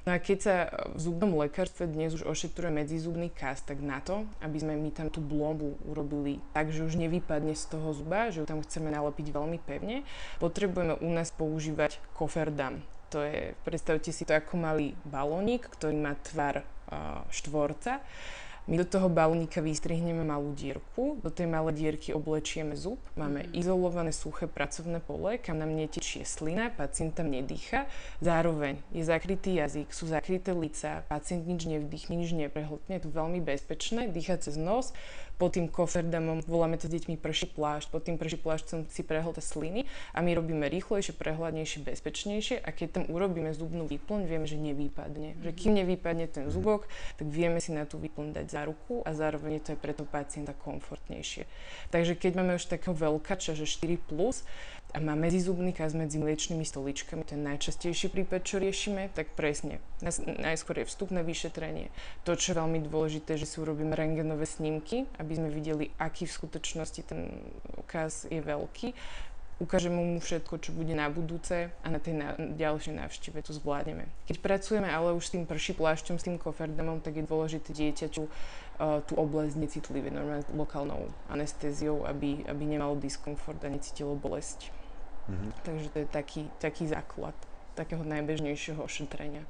No a keď sa v zubnom lekárstve dnes už ošetruje medzizubný kaz, tak na to, aby sme my tam tú blombu urobili tak, že už nevypadne z toho zuba, že ju tam chceme nalepiť veľmi pevne, potrebujeme u nás používať koferdam. To je, predstavte si to ako malý balónik, ktorý má tvar štvorca my do toho balónika vystrihneme malú dierku, do tej malej dierky oblečieme zub, máme mm. izolované suché pracovné pole, kam nám netečie slina, pacient tam nedýcha, zároveň je zakrytý jazyk, sú zakryté lica, pacient nič nevdýchne, nič neprehltne, je to veľmi bezpečné, dýchať cez nos, pod tým koferdamom voláme to s deťmi prší plášť, pod tým prší plášťom si prehľadá sliny a my robíme rýchlejšie, prehľadnejšie, bezpečnejšie a keď tam urobíme zubnú výplň, vieme, že nevypadne. Že kým nevypadne ten zubok, tak vieme si na tú výplň dať za ruku a zároveň je to aj pre toho pacienta komfortnejšie. Takže keď máme už takého veľkača, že 4+, plus, a má medzizubný kaz medzi mliečnými stoličkami, to je najčastejší prípad, čo riešime, tak presne. Najskôr je vstupné vyšetrenie. To, čo je veľmi dôležité, že si urobíme rengenové snímky, aby sme videli, aký v skutočnosti ten kaz je veľký. Ukážeme mu všetko, čo bude na budúce a na tej na, ďalšej návšteve to zvládneme. Keď pracujeme ale už s tým prší plášťom, s tým koferdamom, tak je dôležité dieťaťu uh, tú oblasť necitlivé, normálne lokálnou anestéziou, aby, aby nemalo diskomfort a necítilo bolesť. Mm-hmm. Takže to je taký, taký základ takého najbežnejšieho ošetrenia.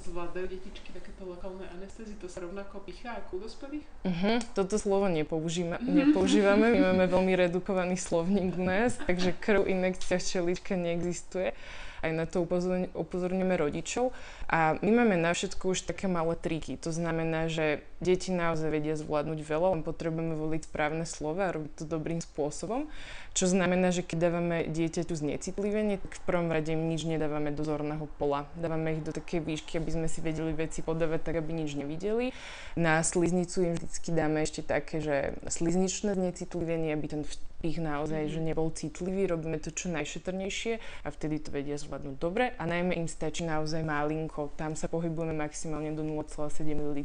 Zvládajú detičky takéto lokálne anestézy? To sa rovnako pichá ako u dospelých? Uh-huh. Toto slovo nepoužíva, nepoužívame, my máme veľmi redukovaný slovník u nás, takže krv, inekcia, čelička neexistuje. Aj na to upozorňujeme rodičov. A my máme na všetko už také malé triky. To znamená, že deti naozaj vedia zvládnuť veľa, len potrebujeme voliť správne slova a robiť to dobrým spôsobom. Čo znamená, že keď dávame dieťaťu znecitlivenie, tak v prvom rade im nič nedávame do zorného pola. Dávame ich do také výšky, aby sme si vedeli veci podávať tak, aby nič nevideli. Na sliznicu im vždycky dáme ešte také, že slizničné znecitlivenie, aby ten ich naozaj, že nebol citlivý, robíme to čo najšetrnejšie a vtedy to vedia zvládnuť dobre a najmä im stačí naozaj malinko. Tam sa pohybujeme maximálne do 0,7 ml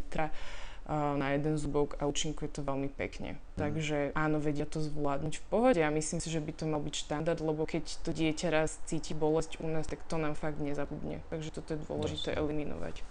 na jeden zubok a účinkuje to veľmi pekne. Mm. Takže áno, vedia to zvládnuť v pohode a myslím si, že by to mal byť štandard, lebo keď to dieťa raz cíti bolesť u nás, tak to nám fakt nezabudne. Takže toto je dôležité no, eliminovať.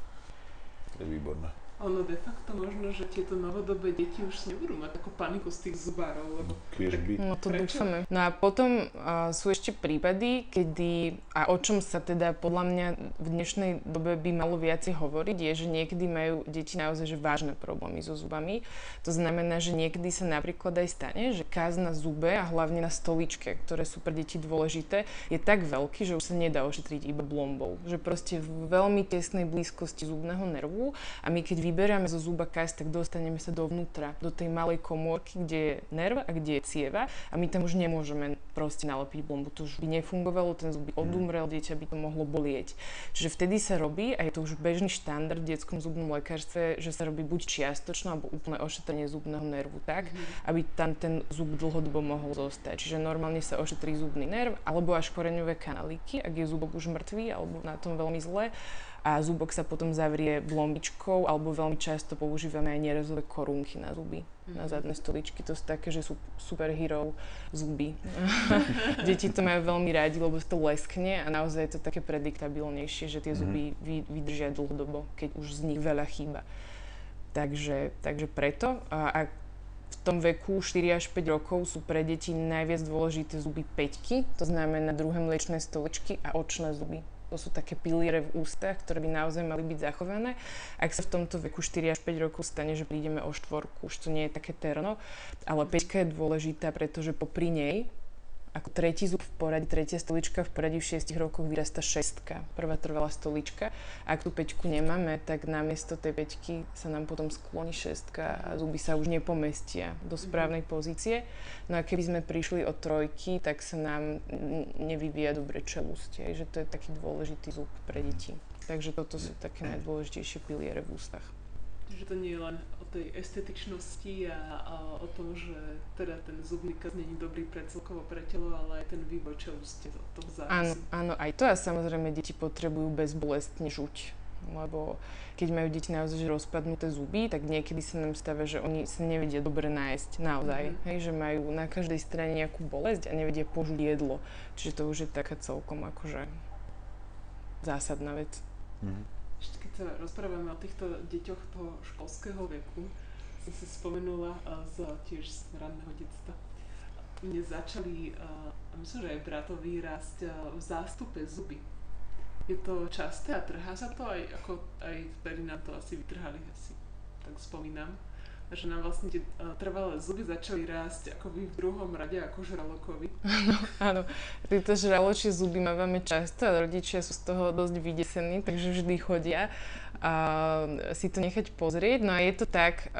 To je výborné ono de facto možno, že tieto novodobé deti už nebudú mať takú paniku z tých zubárov, lebo... by. No to prečo? dúfame. No a potom uh, sú ešte prípady, kedy, a o čom sa teda podľa mňa v dnešnej dobe by malo viacej hovoriť, je, že niekedy majú deti naozaj že vážne problémy so zubami. To znamená, že niekedy sa napríklad aj stane, že káz na zube a hlavne na stoličke, ktoré sú pre deti dôležité, je tak veľký, že už sa nedá ošetriť iba blombou. Že proste v veľmi tesnej blízkosti zubného nervu a my keď vyberáme zo zuba kás, tak dostaneme sa dovnútra, do tej malej komórky, kde je nerv a kde je cieva a my tam už nemôžeme proste nalepiť blombu. To už by nefungovalo, ten zub by mhm. odumrel, dieťa by to mohlo bolieť. Čiže vtedy sa robí, a je to už bežný štandard v detskom zubnom lekárstve, že sa robí buď čiastočné alebo úplné ošetrenie zubného nervu tak, mm. aby tam ten zub dlhodobo mohol zostať. Čiže normálne sa ošetrí zubný nerv alebo až koreňové kanalíky, ak je zubok už mŕtvý alebo na tom veľmi zle a zubok sa potom zavrie blombičkou alebo veľmi často používame aj nerezové korunky na zuby, mm. na mhm. zadné stoličky. To sú také, že sú superhero zuby. (laughs) (laughs) Deti to majú veľmi rádi, lebo to leskne a naozaj je to také prediktabilnejšie, že tie mhm. zuby vy, vydržia dlhodobo, keď už z nich veľa chýba. Takže, takže preto. A, a v tom veku 4 až 5 rokov sú pre deti najviac dôležité zuby peťky, to znamená druhé mliečné stoličky a očné zuby. To sú také piliere v ústach, ktoré by naozaj mali byť zachované. Ak sa v tomto veku 4 až 5 rokov stane, že prídeme o štvorku, už to nie je také terno, ale peťka je dôležitá, pretože popri nej ako tretí zub v poradí, tretia stolička v poradí v 6 rokoch vyrasta šestka, prvá trvalá stolička. Ak tú peťku nemáme, tak namiesto tej peťky sa nám potom skloní šestka a zuby sa už nepomestia do mhm. správnej pozície. No a keby sme prišli od trojky, tak sa nám nevyvíja dobre čelúsť, že to je taký dôležitý zub pre deti. Takže toto sú také najdôležitejšie piliere v ústach. Že to nie je len o tej estetičnosti a, a o tom, že teda ten zubný kaz není dobrý pre celkovo pre telo, ale aj ten vývoj čeluste od toho závisí. Áno, áno, aj to a samozrejme deti potrebujú bezbolestne žuť lebo keď majú deti naozaj rozpadnuté zuby, tak niekedy sa nám stáva, že oni sa nevedia dobre nájsť naozaj. Mm-hmm. Hej, že majú na každej strane nejakú bolesť a nevedia požuť jedlo. Čiže to už je taká celkom akože zásadná vec. Mm-hmm keď sa rozprávame o týchto deťoch toho školského veku, som si spomenula z, tiež z ranného detstva. Mne začali, a myslím, že aj bratovi rásť v zástupe zuby. Je to časté a trhá sa to aj, ako aj vtedy nám to asi vytrhali, asi tak spomínam že nám vlastne tie uh, trvalé zuby začali rásť ako v druhom rade ako žralokovi. (laughs) Áno, áno. Tieto žraločie zuby máme často a rodičia sú z toho dosť vydesení, takže vždy chodia a si to nechať pozrieť. No a je to tak,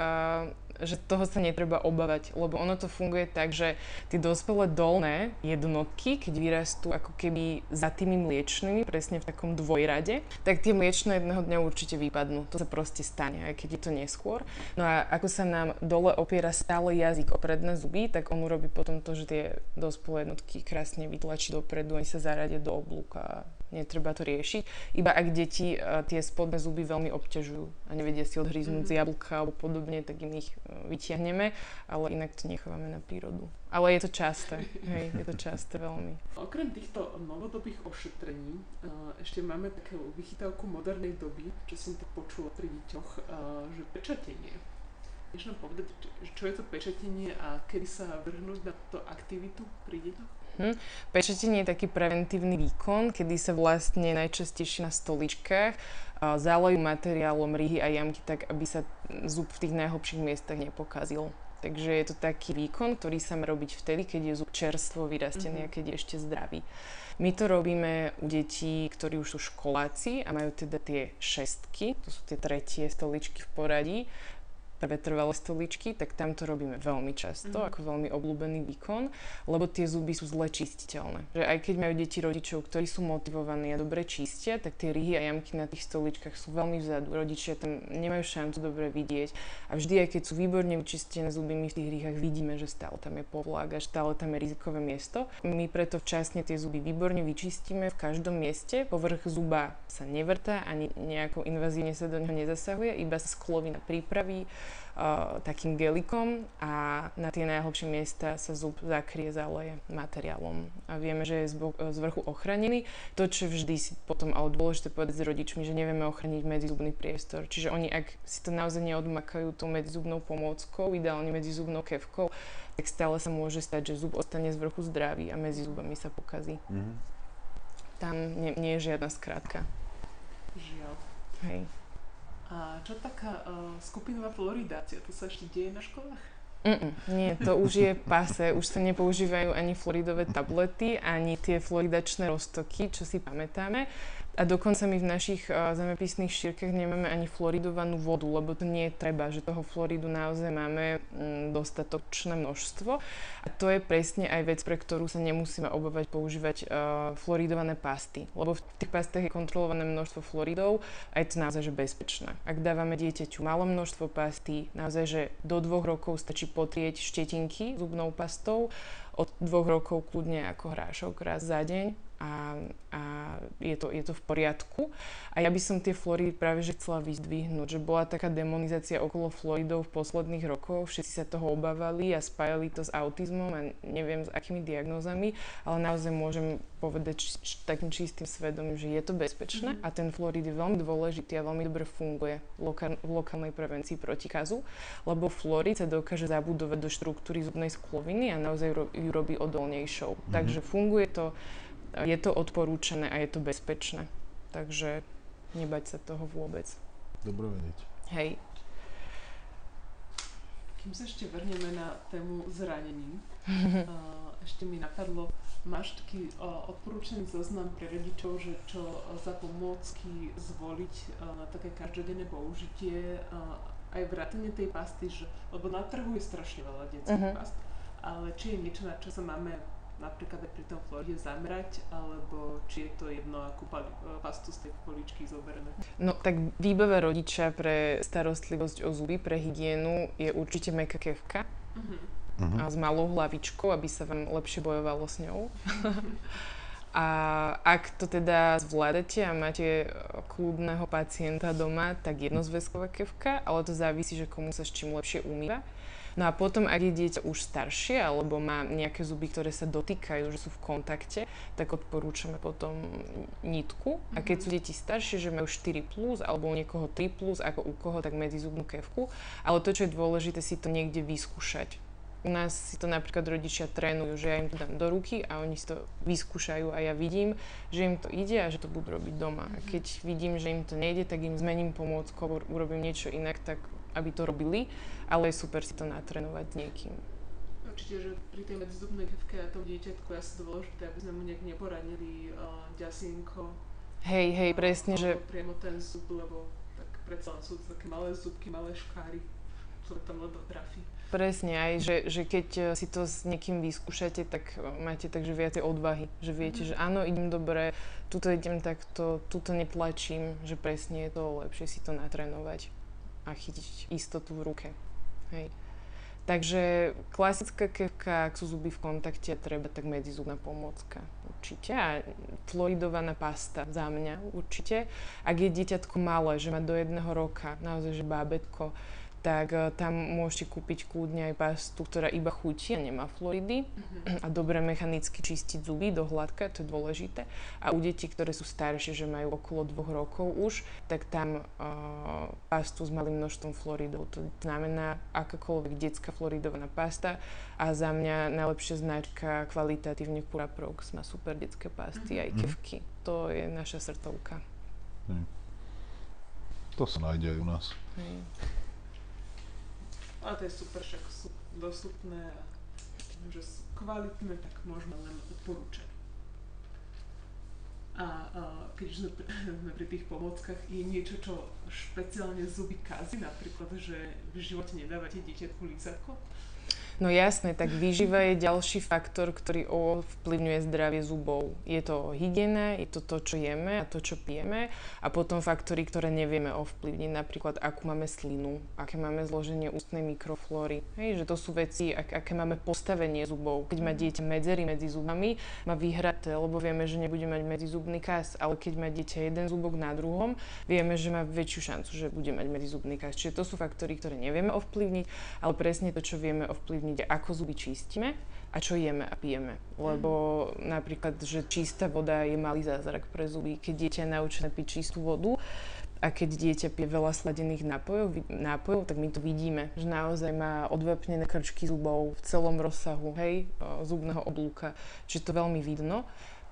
že toho sa netreba obávať, lebo ono to funguje tak, že tie dospelé dolné jednotky, keď vyrastú ako keby za tými mliečnými, presne v takom dvojrade, tak tie mliečne jedného dňa určite vypadnú. To sa proste stane, aj keď je to neskôr. No a ako sa nám dole opiera stále jazyk o predné zuby, tak on urobí potom to, že tie dospelé jednotky krásne vytlačí dopredu, oni sa zaradia do oblúka netreba to riešiť. Iba ak deti uh, tie spodné zuby veľmi obťažujú a nevedia si odhryznúť mm-hmm. z jablka alebo podobne, tak im ich uh, vytiahneme, ale inak to nechávame na prírodu. Ale je to časté, hej, je to časté veľmi. Okrem týchto novodobých ošetrení uh, ešte máme takú vychytávku modernej doby, čo som to počula pri deťoch, že pečatenie. Vieš nám povedať, čo je to pečatenie a kedy sa vrhnúť na túto aktivitu pri deťoch? Hm. Pečatenie je taký preventívny výkon, kedy sa vlastne najčastejšie na stoličkách zalejú materiálom ryhy a jamky tak, aby sa zub v tých najhlbších miestach nepokazil. Takže je to taký výkon, ktorý sa má robiť vtedy, keď je zub čerstvo vyrastený mm-hmm. a keď je ešte zdravý. My to robíme u detí, ktorí už sú školáci a majú teda tie šestky, to sú tie tretie stoličky v poradí prvé trvalé stoličky, tak tam to robíme veľmi často, mm. ako veľmi obľúbený výkon, lebo tie zuby sú zle čistiteľné. Že aj keď majú deti rodičov, ktorí sú motivovaní a dobre čistia, tak tie ryhy a jamky na tých stoličkách sú veľmi vzadu. Rodičia tam nemajú šancu dobre vidieť. A vždy, aj keď sú výborne vyčistené zuby, my v tých rýchach vidíme, že stále tam je povlák a stále tam je rizikové miesto. My preto včasne tie zuby výborne vyčistíme v každom mieste. Povrch zuba sa nevrtá ani nejakou invazívne sa do neho nezasahuje, iba sa sklovina pripraví uh, takým gelikom a na tie najhlbšie miesta sa zub zakrie, zaleje materiálom. A vieme, že je z vrchu ochranený. To, čo vždy si potom ale dôležité povedať s rodičmi, že nevieme ochraniť medzizubný priestor. Čiže oni, ak si to naozaj neodmakajú tou medzizubnou pomôckou, ideálne medzizubnou kevkou, tak stále sa môže stať, že zub ostane z vrchu zdravý a medzi zubami sa pokazí. Mm-hmm. Tam nie, nie je žiadna skrátka. Žiaľ. Hej. A čo taká uh, skupinová floridácia? To sa ešte deje na školách? Mm-mm, nie, to už je pase, už sa nepoužívajú ani floridové tablety, ani tie floridačné roztoky, čo si pamätáme. A dokonca my v našich uh, zemepisných šírkach nemáme ani floridovanú vodu, lebo to nie je treba, že toho floridu naozaj máme mm, dostatočné množstvo. A to je presne aj vec, pre ktorú sa nemusíme obávať používať uh, floridované pasty, lebo v tých pastách je kontrolované množstvo floridov a je to naozaj že bezpečné. Ak dávame dieťaťu malo množstvo pasty, naozaj, že do dvoch rokov stačí potrieť štetinky zubnou pastou, od dvoch rokov kľudne ako hrášok raz za deň a, a je, to, je to v poriadku. A ja by som tie Floridy práve že chcela vyzdvihnúť, že bola taká demonizácia okolo Floridov v posledných rokoch, všetci sa toho obávali a spájali to s autizmom a neviem s akými diagnózami, ale naozaj môžem povedať či, či, takým čistým svedomím, že je to bezpečné mm-hmm. a ten Florid je veľmi dôležitý a veľmi dobre funguje lokál, v lokálnej prevencii proti kazu, lebo Florid sa dokáže zabudovať do štruktúry zubnej skloviny a naozaj ju robí odolnejšou. Mm-hmm. Takže funguje to je to odporúčané a je to bezpečné. Takže nebať sa toho vôbec. Dobre vedieť. Hej. Kým sa ešte vrneme na tému zranení, (laughs) ešte mi napadlo, máš taký odporúčaný zoznam pre rodičov, že čo za pomôcky zvoliť na také každodenné použitie, aj vrátanie tej pasty, že, lebo na trhu je strašne veľa detských uh-huh. past, ale či je niečo, na čo sa máme napríklad aj pri tom Floride zamrať, alebo či je to jedno, akú pastu z tej poličky zoberme? No tak výbava rodiča pre starostlivosť o zuby, pre hygienu je určite meká kevka. Uh-huh. A s malou hlavičkou, aby sa vám lepšie bojovalo s ňou. (laughs) A ak to teda zvládate a máte kľudného pacienta doma, tak jednozväzková kevka, ale to závisí, že komu sa s čím lepšie umýva. No a potom, ak je dieťa už staršie alebo má nejaké zuby, ktoré sa dotýkajú, že sú v kontakte, tak odporúčame potom nitku. A keď sú deti staršie, že majú 4 plus alebo u niekoho 3 plus, ako u koho, tak medzizubnú kevku. Ale to, čo je dôležité, si to niekde vyskúšať. U nás si to napríklad rodičia trénujú, že ja im to dám do ruky a oni si to vyskúšajú a ja vidím, že im to ide a že to budú robiť doma. A keď vidím, že im to nejde, tak im zmením pomôcku, urobím niečo inak, tak aby to robili, ale je super si to natrénovať s niekým. Určite, že pri tej medzizubnej kevke a tom dieťatku je asi dôležité, aby sme mu nejak neporanili uh, ďasinko. Hej, hej, presne, že... Priamo ten zub, lebo tak predsa sú to také malé zubky, malé škáry. to tam len trafí. Presne aj, že, že keď e, si to s niekým vyskúšate, tak e, máte takže viacej odvahy. Že viete, mm. že áno, idem dobre, tuto idem takto, tuto netlačím, že presne je to lepšie si to natrénovať a chytiť istotu v ruke. Hej. Takže klasická kevka, ak sú zuby v kontakte, treba tak medzizubná pomôcka. Určite. A fluoridovaná pasta za mňa určite. Ak je dieťatko malé, že má do jedného roka, naozaj, že bábetko, tak uh, tam môžete kúpiť kľudne aj pastu, ktorá iba chutí a nemá fluoridy mm-hmm. a dobre mechanicky čistiť zuby do hladka, to je dôležité. A u detí, ktoré sú staršie, že majú okolo dvoch rokov už, tak tam uh, pastu s malým množstvom fluoridov. To znamená akákoľvek detská fluoridovaná pasta a za mňa najlepšia značka kvalitatívne Curaprox má super detské pasty, mm-hmm. aj kevky. To je naša srdcovka. To sa nájde aj u nás. Hej. A to je super, však sú dostupné a že sú kvalitné, tak môžeme len odporúčať. A, a keď sme (laughs) sme pri tých pomockách, je niečo, čo špeciálne zuby kazí, napríklad, že v živote nedávate dieťatku lízatko? No jasné, tak výživa je ďalší faktor, ktorý ovplyvňuje zdravie zubov. Je to hygiena, je to to, čo jeme a to, čo pijeme a potom faktory, ktoré nevieme ovplyvniť, napríklad akú máme slinu, aké máme zloženie ústnej mikroflóry. Hej, že to sú veci, ak, aké máme postavenie zubov. Keď má dieťa medzery medzi zubami, má vyhraté, lebo vieme, že nebude mať medzizubný kas, ale keď má dieťa jeden zubok na druhom, vieme, že má väčšiu šancu, že bude mať medzizubný kas. Čiže to sú faktory, ktoré nevieme ovplyvniť, ale presne to, čo vieme ovplyvniť ovplyvniť, ako zuby čistíme a čo jeme a pijeme. Lebo mm. napríklad, že čistá voda je malý zázrak pre zuby. Keď dieťa je naučené piť čistú vodu, a keď dieťa pije veľa sladených nápojov, nápojov, tak my to vidíme, že naozaj má odvapnené krčky zubov v celom rozsahu, hej, zubného oblúka. Čiže to veľmi vidno.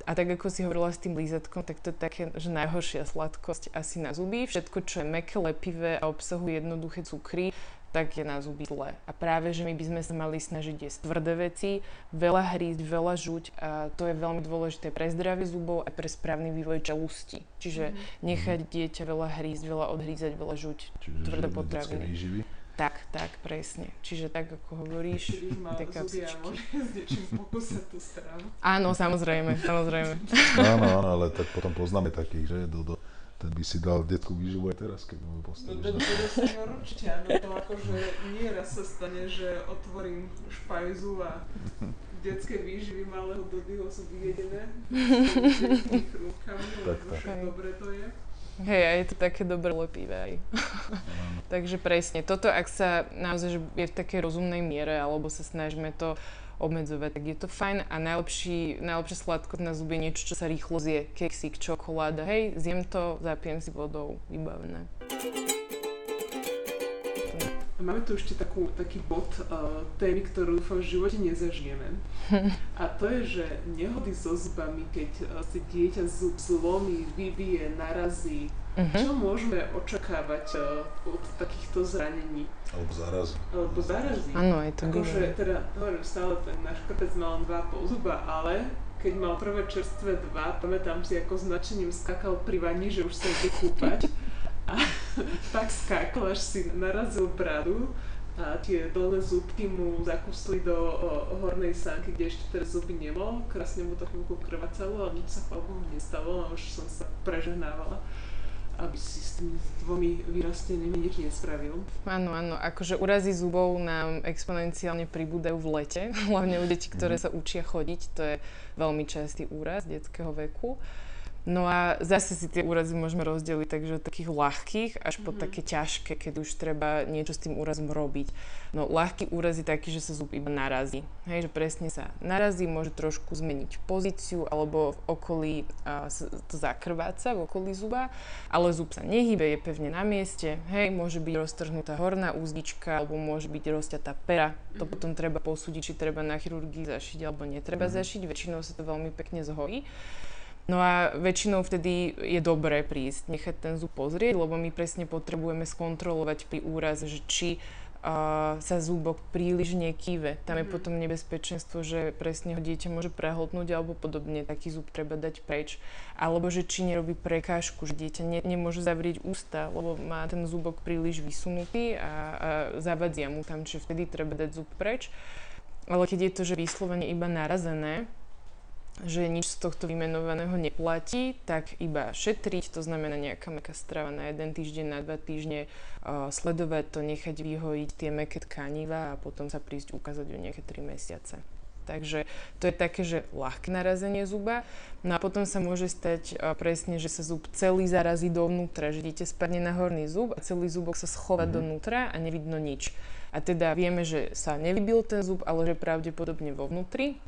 A tak ako si hovorila s tým lízatkom, tak to je také, že najhoršia sladkosť asi na zuby. Všetko, čo je meké, lepivé a obsahuje jednoduché cukry, tak je na zuby zle. A práve, že my by sme sa mali snažiť jesť tvrdé veci, veľa hrísť, veľa žuť a to je veľmi dôležité pre zdravie zubov a pre správny vývoj čelusti. Čiže mm-hmm. nechať dieťa veľa hrísť, veľa odhrízať, veľa žuť, Čiže tvrdé potraviny. Tak, tak, presne. Čiže tak, ako hovoríš, tie kapsičky. Áno, samozrejme, samozrejme. Áno, áno, ale tak potom poznáme takých, že do, do ten by si dal detskú výživu aj teraz, keď mu postavíš. No, no, určite, áno, to akože nie raz sa stane, že otvorím špajzu a detské výživy malého Dodyho sú vyjedené s rúbkami, lebo však dobre to je. Hej, a je to také dobre lepivé aj. (laughs) Takže presne, toto ak sa naozaj že je v takej rozumnej miere, alebo sa snažíme to obmedzovať, tak je to fajn a najlepší, najlepšia sladkosť na zuby je niečo, čo sa rýchlo zje, keksík, čokoláda, hej, zjem to, zapijem si vodou, vybavené. Máme tu ešte takú, taký bod uh, témy, ktorú dúfam v živote nezažijeme. (laughs) A to je, že nehody so zubami, keď uh, si dieťa zub zlomí, vybije, narazí, uh-huh. čo môžeme očakávať uh, od takýchto zranení? Alebo zárazy. Alebo zárazy. Áno, je to Akože, teda, hovorím, stále ten náš krpec mal dva pol zuba, ale keď mal prvé čerstvé dva, pamätám si, ako značením skakal pri vani, že už sa ide kúpať. A (laughs) tak skákal, až si narazil bradu a tie dolné zúbky mu zakusli do o, hornej sánky, kde ešte teraz zuby nemal. Krásne mu to chvíľku krvacalo, ale nič sa chválu nestalo a už som sa prežehnávala aby si s tými dvomi vyrastenými nič nespravil. Áno, áno, akože úrazy zubov nám exponenciálne pribúdajú v lete, (laughs) hlavne u detí, ktoré mhm. sa učia chodiť, to je veľmi častý úraz detského veku. No a zase si tie úrazy môžeme rozdeliť takže od takých ľahkých až po mm-hmm. také ťažké, keď už treba niečo s tým úrazom robiť. No ľahký úraz je taký, že sa zub iba narazí. Hej, že presne sa narazí, môže trošku zmeniť pozíciu alebo v okolí a, to zakrváca v okolí zuba, ale zub sa nehybe, je pevne na mieste. Hej, môže byť roztrhnutá horná úzdička alebo môže byť rozťatá pera. To mm-hmm. potom treba posúdiť, či treba na chirurgii zašiť alebo netreba mm-hmm. zašiť. Väčšinou sa to veľmi pekne zhojí. No a väčšinou vtedy je dobré prísť, nechať ten zub pozrieť, lebo my presne potrebujeme skontrolovať pri úraze, že či uh, sa zúbok príliš nekýve. Tam je potom nebezpečenstvo, že presne ho dieťa môže prehltnúť alebo podobne, taký zub treba dať preč. Alebo že či nerobí prekážku, že dieťa ne, nemôže zavrieť ústa, lebo má ten zúbok príliš vysunutý a, a zavadzia mu tam, čiže vtedy treba dať zub preč. Ale keď je to, že vyslovene iba narazené, že nič z tohto vymenovaného neplatí, tak iba šetriť, to znamená nejaká meká strava na jeden týždeň, na dva týždne, uh, sledovať to, nechať vyhojiť tie meké tkaniva a potom sa prísť ukázať o nejaké 3 mesiace. Takže to je také, že ľahké narazenie zuba. No a potom sa môže stať presne, že sa zub celý zarazí dovnútra, že dieťa spadne na horný zub a celý zubok sa schová mm-hmm. donútra a nevidno nič. A teda vieme, že sa nevybil ten zub, ale že pravdepodobne vo vnútri,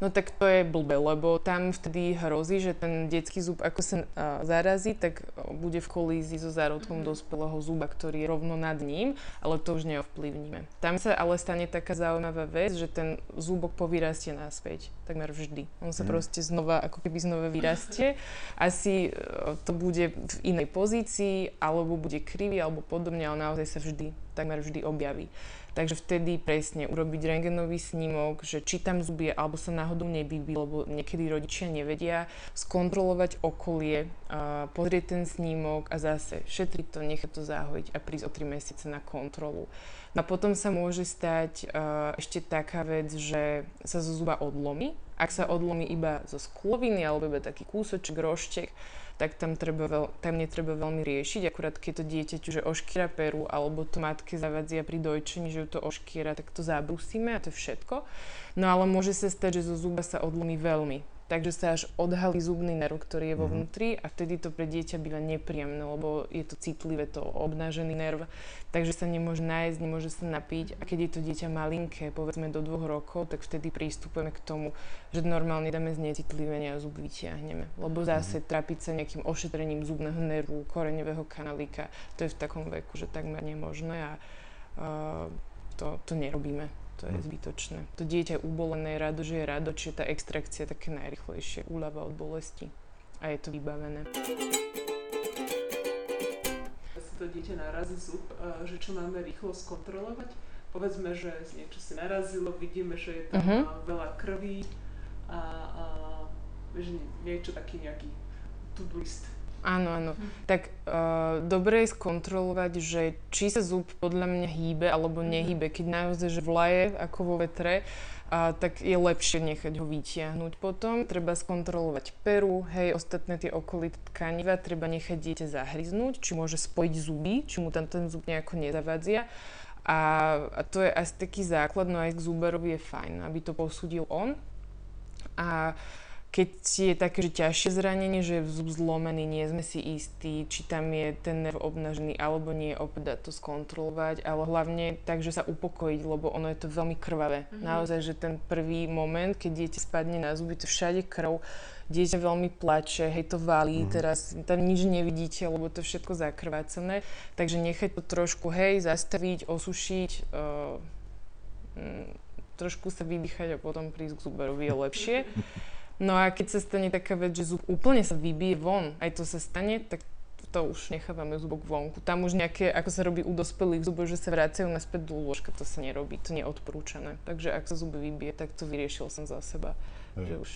no tak to je blbé, lebo tam vtedy hrozí, že ten detský zub ako sa uh, zarazí, tak bude v kolízii so zárodkom mm-hmm. dospelého zuba, ktorý je rovno nad ním, ale to už neovplyvníme. Tam sa ale stane taká zaujímavá vec, že ten zúbok povyrastie naspäť, takmer vždy. On sa mm. proste znova, ako keby znova vyrastie. Asi uh, to bude v inej pozícii, alebo bude krivý, alebo podobne, ale naozaj sa vždy, takmer vždy objaví. Takže vtedy presne urobiť rengenový snímok, že či tam zubie alebo sa náhodou nevybil, lebo niekedy rodičia nevedia, skontrolovať okolie, pozrieť ten snímok a zase šetriť to, nechať to zahojiť a prísť o 3 mesiace na kontrolu. No a potom sa môže stať ešte taká vec, že sa zo zuba odlomí. Ak sa odlomí iba zo skloviny alebo iba taký kúsoček, roštek, tak tam, treba veľ, tam netreba veľmi riešiť. Akurát keď to dieťa, že oškiera peru alebo to matke zavadzia pri dojčení, že ju to oškiera, tak to zabrusíme a to je všetko. No ale môže sa stať, že zo zuba sa odlomí veľmi takže sa až odhalí zubný nerv, ktorý je vo mhm. vnútri a vtedy to pre dieťa býva nepríjemné, lebo je to citlivé, to obnážený nerv, takže sa nemôže nájsť, nemôže sa napiť a keď je to dieťa malinké, povedzme do dvoch rokov, tak vtedy prístupujeme k tomu, že normálne dáme znecitlivenie a zub vyťahneme, lebo mhm. zase trapiť sa nejakým ošetrením zubného nervu, koreňového kanalíka, to je v takom veku, že takmer nemožné a uh, to, to nerobíme to je hm. zbytočné. To dieťa ubolené je rado, že je rado, čiže tá extrakcia je také najrychlejšie, úľava od bolesti a je to vybavené. Si to dieťa narazí zub, že čo máme rýchlo skontrolovať? Povedzme, že niečo si narazilo, vidíme, že je tam uh-huh. veľa krví a, a vieš, niečo taký nejaký to-do list Áno, áno. Tak uh, dobre je skontrolovať, že či sa zub podľa mňa hýbe alebo mhm. nehýbe. Keď naozaj, že vlaje ako vo vetre, uh, tak je lepšie nechať ho vytiahnuť potom. Treba skontrolovať peru, hej, ostatné tie okolité tkaniva, treba nechať dieťa zahryznúť, či môže spojiť zuby, či mu tam ten zub nejako nezavadzia. A, a to je asi taký základ, no aj k zuberovi je fajn, aby to posúdil on. A uh, keď je také, že ťažšie zranenie, že je zub zlomený, nie sme si istí, či tam je ten nerv obnažený alebo nie, opäť to skontrolovať, ale hlavne tak, že sa upokojiť, lebo ono je to veľmi krvavé. Mm-hmm. Naozaj, že ten prvý moment, keď dieťa spadne na zuby, to všade krv, dieťa veľmi plače, hej, to valí, mm-hmm. teraz tam nič nevidíte, lebo to je všetko zakrvácené, takže nechať to trošku, hej, zastaviť, osušiť, uh, mm, trošku sa vydýchať a potom prísť k zuberovi je lepšie. (laughs) No a keď sa stane taká vec, že zub úplne sa vybije von, aj to sa stane, tak to už nechávame zubok vonku. Tam už nejaké, ako sa robí u dospelých zubov, že sa vracajú naspäť do lôžka, to sa nerobí, to nie je odporúčané. Takže ak sa zub vybije, tak to vyriešil som za seba, mm. že už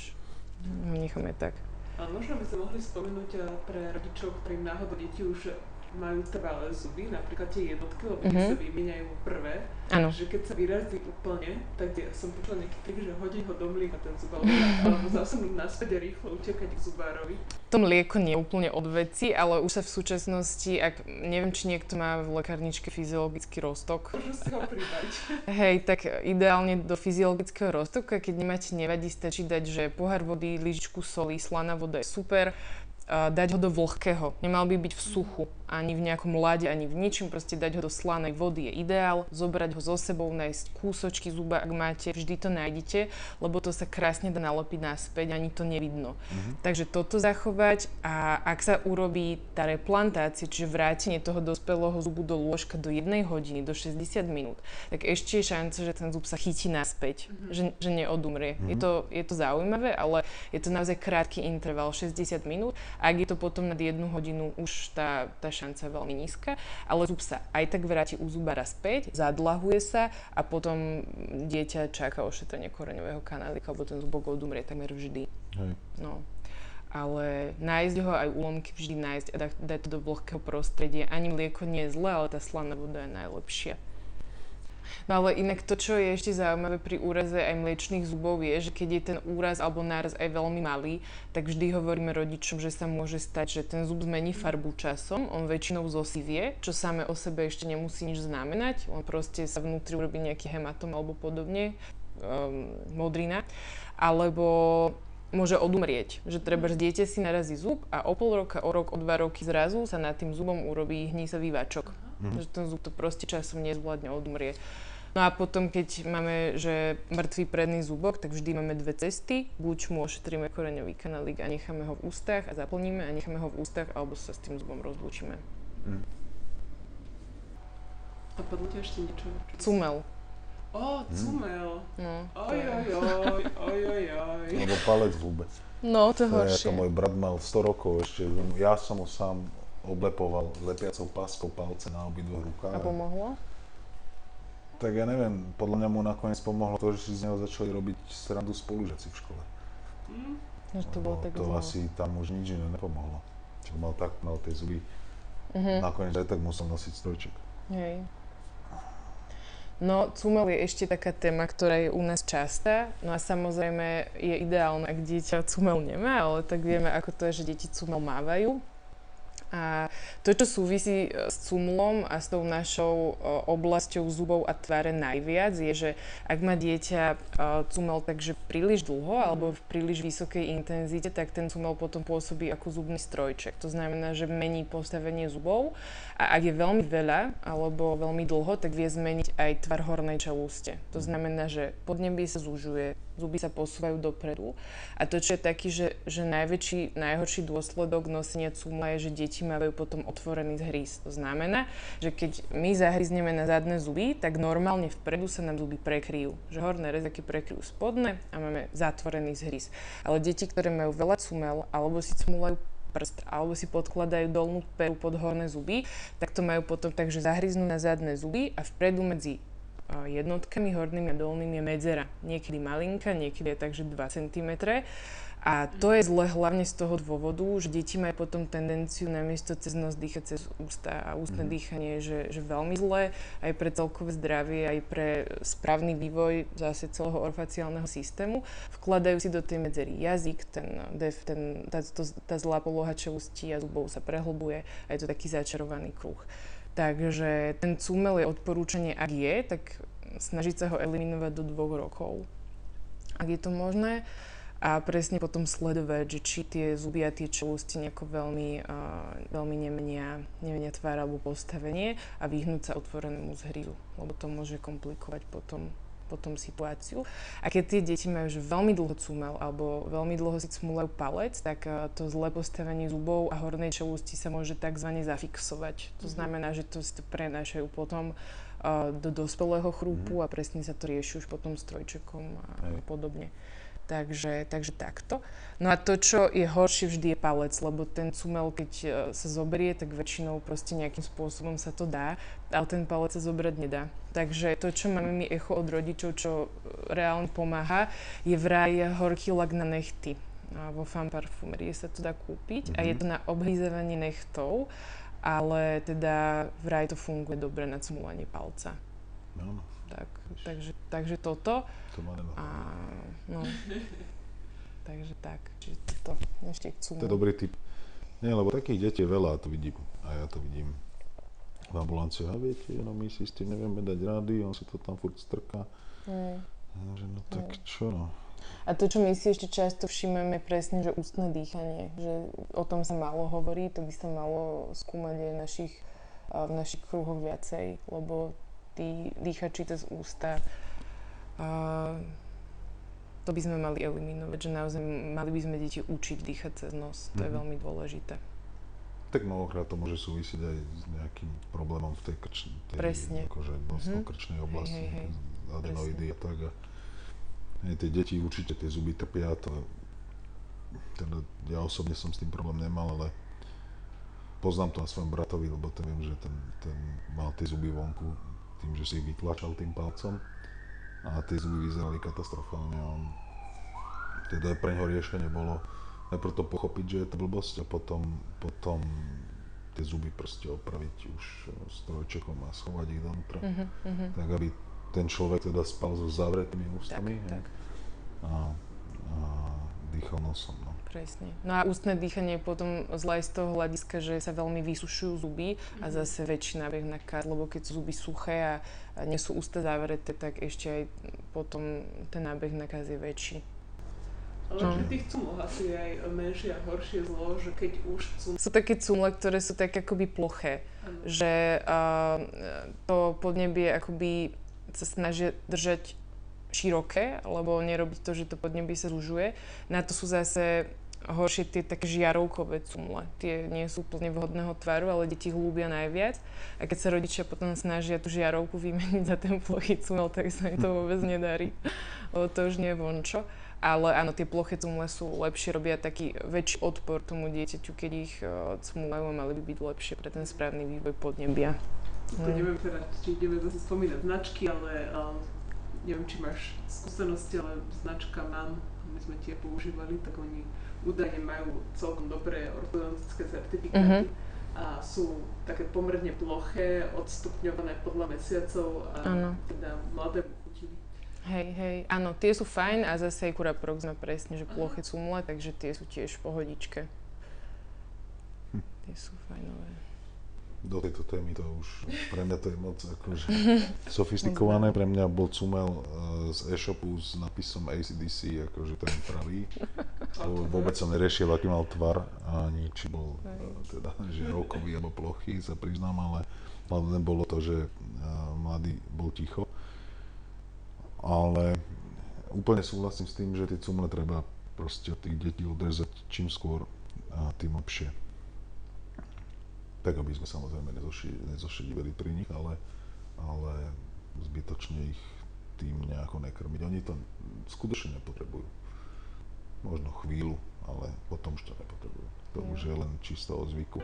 necháme tak. A možno by sme mohli spomenúť eh, pre rodičov, ktorým náhodou deti už majú trvalé zuby, napríklad tie jednotky, lebo mm-hmm. sa vymieňajú prvé. Ano. Že keď sa vyrazí úplne, tak ja som počula nejaký trik, že hodí ho do mlieka ten zub, (laughs) alebo, zasunúť naspäť a rýchlo utekať k zubárovi. To mlieko nie je úplne od veci, ale už sa v súčasnosti, ak neviem, či niekto má v lekárničke fyziologický roztok. Môžu si ho pridať. (laughs) Hej, tak ideálne do fyziologického roztoku, keď nemáte nevadí, stačí dať, že pohár vody, lyžičku soli, slaná voda je super, dať ho do vlhkého. Nemal by byť v suchu, ani v nejakom lade, ani v ničom. Proste dať ho do slanej vody je ideál. Zobrať ho so sebou, nájsť kúsočky zuba, ak máte, vždy to nájdete, lebo to sa krásne dá nalopiť naspäť, ani to nevidno. Mm-hmm. Takže toto zachovať a ak sa urobí tá replantácia, čiže vrátenie toho dospelého zubu do lôžka do 1 hodiny, do 60 minút, tak ešte je šanca, že ten zub sa chytí naspäť, mm-hmm. že, že neodumrie. Mm-hmm. Je, to, je to zaujímavé, ale je to naozaj krátky interval, 60 minút Ak je to potom nad jednu hodinu, už tá, tá šanca je veľmi nízka, ale zub sa aj tak vráti u zubára späť, zadlahuje sa a potom dieťa čaká ošetrenie koreňového kanálika, lebo ten zubok odumrie takmer vždy. Hej. No. Ale nájsť ho aj úlomky vždy nájsť a dať, to do vlhkého prostredia. Ani mlieko nie je zlé, ale tá slaná voda je najlepšia. No ale inak to, čo je ešte zaujímavé pri úraze aj mliečných zubov je, že keď je ten úraz alebo náraz aj veľmi malý, tak vždy hovoríme rodičom, že sa môže stať, že ten zub zmení farbu časom, on väčšinou zosivie, čo samé o sebe ešte nemusí nič znamenať, on proste sa vnútri urobí nejaký hematom alebo podobne, um, modrina, alebo môže odumrieť. Že treba, že dieťa si narazí zub a o pol roka, o rok, o dva roky zrazu sa nad tým zubom urobí hnízavý váčok. Uh-huh. Že ten zub to proste časom nezvládne, odumrie. No a potom, keď máme, že mŕtvý predný zubok, tak vždy máme dve cesty. Buď mu ošetríme koreňový kanálik a necháme ho v ústach a zaplníme a necháme ho v ústach, alebo sa s tým zubom rozlúčime. Mm. A padlo ti ešte niečo? Cumel. Ó, cumel. No, Oj, oj, oj, oj, oj, oj. Alebo palec v hube. No, to je To je, horšie. ako môj brat mal 100 rokov ešte, ja som ho sám oblepoval lepiacou páskou palce na obidvoch rukách. A pomohlo? Tak ja neviem, podľa mňa mu nakoniec pomohlo to, že si z neho začali robiť srandu spolužiaci v škole. Hm? Že to bolo tak to zlo. asi tam už nič iné nepomohlo. Čo mal tak, mal tie zuby. Mhm. Nakoniec aj tak musel nosiť strojček. Hej. No, cumel je ešte taká téma, ktorá je u nás častá. No a samozrejme je ideálne, ak dieťa cumel nemá, ale tak vieme, ako to je, že deti cumel mávajú. A to, čo súvisí e, s cumlom a s tou našou e, oblasťou zubov a tváre najviac, je, že ak má dieťa e, cumel takže príliš dlho alebo v príliš vysokej intenzite, tak ten cumel potom pôsobí ako zubný strojček. To znamená, že mení postavenie zubov a ak je veľmi veľa alebo veľmi dlho, tak vie zmeniť aj tvar hornej čelúste. To znamená, že podnebie sa zužuje, zuby sa posúvajú dopredu. A to, čo je taký, že, že najväčší, najhorší dôsledok nosenia cumla je, že deti mávajú potom otvorený zhríz. To znamená, že keď my zahryzneme na zadné zuby, tak normálne vpredu sa nám zuby prekryjú. Že horné rezaky prekryjú spodné a máme zatvorený zhríz. Ale deti, ktoré majú veľa cumel alebo si cmulajú prst alebo si podkladajú dolnú peru pod horné zuby, tak to majú potom tak, že zahryznú na zadné zuby a vpredu medzi jednotkami hornými a dolnými je medzera. Niekedy malinká, niekedy je takže 2 cm. A to je zle hlavne z toho dôvodu, že deti majú potom tendenciu namiesto cez nos dýchať cez ústa a ústne Mhm. dýchanie je že, že veľmi zlé aj pre celkové zdravie, aj pre správny vývoj zase celého orfaciálneho systému. Vkladajú si do tej medzery jazyk, ten, def, ten, tá, to, tá zlá poloha čelustí a zubov sa prehlbuje a je to taký začarovaný kruh. Takže ten cumel je odporúčanie, ak je, tak snažiť sa ho eliminovať do dvoch rokov. Ak je to možné, a presne potom sledovať, že či tie zuby a tie čelusti nejako veľmi, uh, veľmi nemenia, nemenia tvár alebo postavenie a vyhnúť sa otvorenému zhrízu, lebo to môže komplikovať potom, potom situáciu. A keď tie deti majú že veľmi dlho cumel alebo veľmi dlho si cmulajú palec, tak to zlé postavenie zubov a hornej čelusti sa môže tzv. zafixovať. To znamená, že to si to prenášajú potom do dospelého chrúpu a presne sa to rieši už potom strojčekom a Hej. podobne. Takže, takže takto. No a to, čo je horšie, vždy je palec, lebo ten cumel, keď e, sa zoberie, tak väčšinou proste nejakým spôsobom sa to dá, ale ten palec sa zobrať nedá. Takže to, čo máme my echo od rodičov, čo e, reálne pomáha, je vraj horký lak na nechty. A vo fan parfumerie sa to dá kúpiť a je to na obhýzavanie nechtov, ale teda vraj to funguje dobre na cmulanie palca. No, no, Tak, takže, takže toto. to ma nemá. A, no. (laughs) Takže tak, čiže to ešte k To je dobrý tip. Nie, lebo takých detí je veľa, a to vidím. A ja to vidím v ambulancii. A viete, no my si s tým nevieme dať rady, on si to tam furt strká. Mm. A že no tak čo no. A to, čo my si ešte často všímame, je presne, že ústne dýchanie. Že o tom sa málo hovorí, to by sa malo skúmať aj našich, v našich kruhoch viacej, lebo tí dýchači cez ústa, a to by sme mali eliminovať, že naozaj mali by sme deti učiť dýchať cez nos. To je Mhm. veľmi dôležité. Tak mnohokrát to môže súvisieť aj s nejakým problémom v tej, krč, tej Presne. akože nosno-krčnej oblasti, Hej, hej, hej. adenoidy a tak. A, hej, tie deti určite tie zuby trpia, to teda ja osobne som s tým problém nemal, ale poznám to na svojom bratovi, lebo to viem, že ten, ten mal tie zuby vonku tým, že si ich vytlačal tým palcom a tie zuby vyzerali katastrofálne a on, teda pre neho riešenie bolo najprv to pochopiť, že je to blbosť a potom, potom tie zuby proste opraviť už s trojčekom a schovať ich donútra. Uh-huh, Tak aby ten človek teda spal so zavretými ústami tak, tak. A, a dýchal nosom. No. Presne. No a ústne dýchanie je potom zlé z toho hľadiska, že sa veľmi vysušujú zuby a mhm. zase väčší nábeh na kaz, lebo keď sú zuby suché a, a nie sú ústa zavreté, tak ešte aj potom ten nábeh na kaz je väčší. Ale no. pri tých cumloch asi je aj menšie a horšie zlo, že keď už cum... Sú také cumle, ktoré sú tak akoby ploché, ano. že uh, to podnebie akoby sa snažia držať široké, lebo nerobiť to, že to podnebie sa zužuje. Na to sú zase horšie tie také žiarovkové cumle. Tie nie sú úplne vhodného tvaru, ale deti hlúbia najviac. A keď sa rodičia potom snažia tú žiarovku vymeniť za ten plochý cumel, tak sa im to vôbec nedarí. Lebo to už nie je vončo. Ale áno, tie ploché cumle sú lepšie, robia taký väčší odpor tomu dieťaťu, keď ich uh, cumlajú a mali by byť lepšie pre ten správny vývoj podnebia. To mm. neviem teda, či ideme zase spomínať značky, ale uh, neviem, či máš skúsenosti, ale značka MAM, my sme tie používali, tak oni údajne majú celkom dobré ortodontické certifikáty. Mm-hmm a sú také pomerne ploché, odstupňované podľa mesiacov a ano. teda mladé Hej, hej, áno, tie sú fajn a zase aj Curaprox má presne, že plochy cumle, takže tie sú tiež v pohodičke. Hm. Tie sú fajnové. Do tejto témy to už, pre mňa to je moc akože (laughs) sofistikované, pre mňa bol cumel uh, z e-shopu s napisom ACDC, akože ten pravý. Vôbec som neriešil, aký mal tvar, ani či bol uh, teda, že rokový alebo plochý, sa priznám, ale hlavne bolo to, že uh, mladý bol ticho ale úplne súhlasím s tým, že tie cumle treba proste od tých detí odrezať čím skôr a tým lepšie. Tak, aby sme samozrejme nezošediveli pri nich, ale, ale zbytočne ich tým nejako nekrmiť. Oni to skutočne nepotrebujú. Možno chvíľu, ale potom už to nepotrebujú. To už je len čisto o zvyku.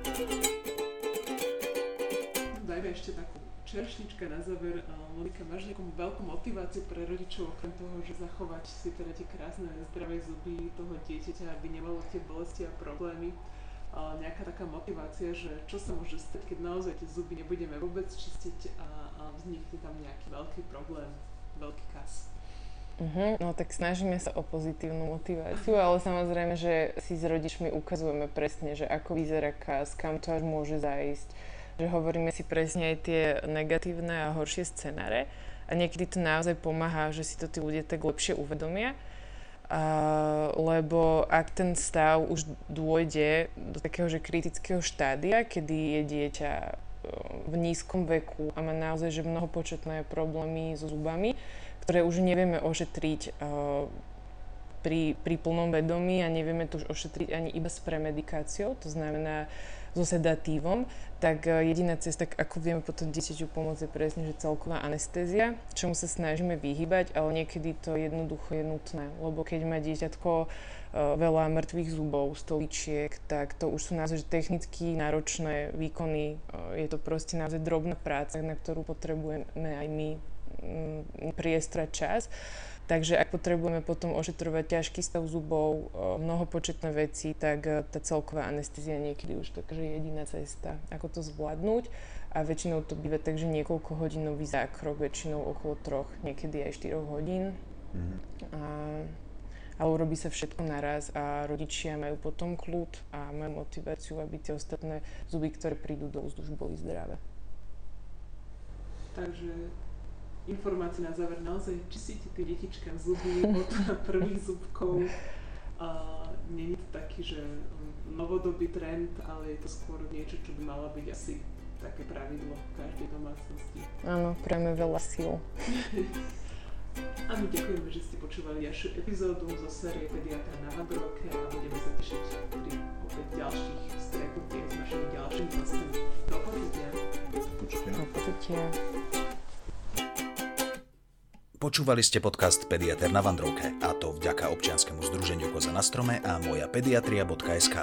Dajme ešte takú čeršnička na záver. Monika, máš nejakú veľkú motiváciu pre rodičov, okrem toho, že zachovať si teda tie krásne zdravé zuby toho dieťaťa, aby nemalo tie bolesti a problémy. Nejaká taká motivácia, že čo sa môže stať, keď naozaj tie zuby nebudeme vôbec čistiť a, a vznikne tam nejaký veľký problém, veľký kas. Uh-huh, no tak snažíme sa o pozitívnu motiváciu, ale samozrejme, že si s rodičmi ukazujeme presne, že ako vyzerá kas, kam to až môže zajsť, že hovoríme si presne aj tie negatívne a horšie scenáre a niekedy to naozaj pomáha, že si to tí ľudia tak lepšie uvedomia. Uh, lebo ak ten stav už dôjde do takého že kritického štádia, kedy je dieťa v nízkom veku a má naozaj že mnohopočetné problémy so zubami, ktoré už nevieme ošetriť uh, pri, pri plnom vedomí a nevieme to už ošetriť ani iba s premedikáciou, to znamená so sedatívom, tak e, jediná cesta, ako vieme potom dieťaťu pomôcť je presne, že celková anestézia, čomu sa snažíme vyhybať, ale niekedy to jednoducho je nutné, lebo keď má dieťatko uh, veľa mŕtvych zubov, stoličiek, tak to už sú naozaj technicky náročné výkony, uh, je to proste naozaj drobná práca, na ktorú potrebujeme aj my um, priestrať čas. Takže ak potrebujeme potom ošetrovať ťažký stav zubov, mnohopočetné veci, tak e, tá celková anestézia niekedy už taká, že jediná cesta, ako to zvládnuť. A väčšinou to býva tak, že niekoľko hodinový zákrok, väčšinou okolo troch, niekedy aj 4 hodín. Mm-hmm. A, ale urobí sa všetko naraz a rodičia majú potom kľud a majú motiváciu, aby tie ostatné zuby, ktoré prídu do už boli zdravé. Takže informácie na záver. Naozaj čistíte tie detička zuby (laughs) od prvých zubkov. A není to taký, že novodobý trend, ale je to skôr niečo, čo by malo byť asi také pravidlo v každej domácnosti. Áno, prejme veľa síl. (laughs) a my ďakujeme, že ste počúvali ďalšiu epizódu zo série Pediatra na Vandrovke a budeme sa tešiť pri opäť ďalších stretnutiach s našimi ďalšími hostami. Do počutia. Do počutia. Počúvali ste podcast Pediater na Vandrovke a to vďaka občianskému združeniu Koza na strome a moja pediatria.sk.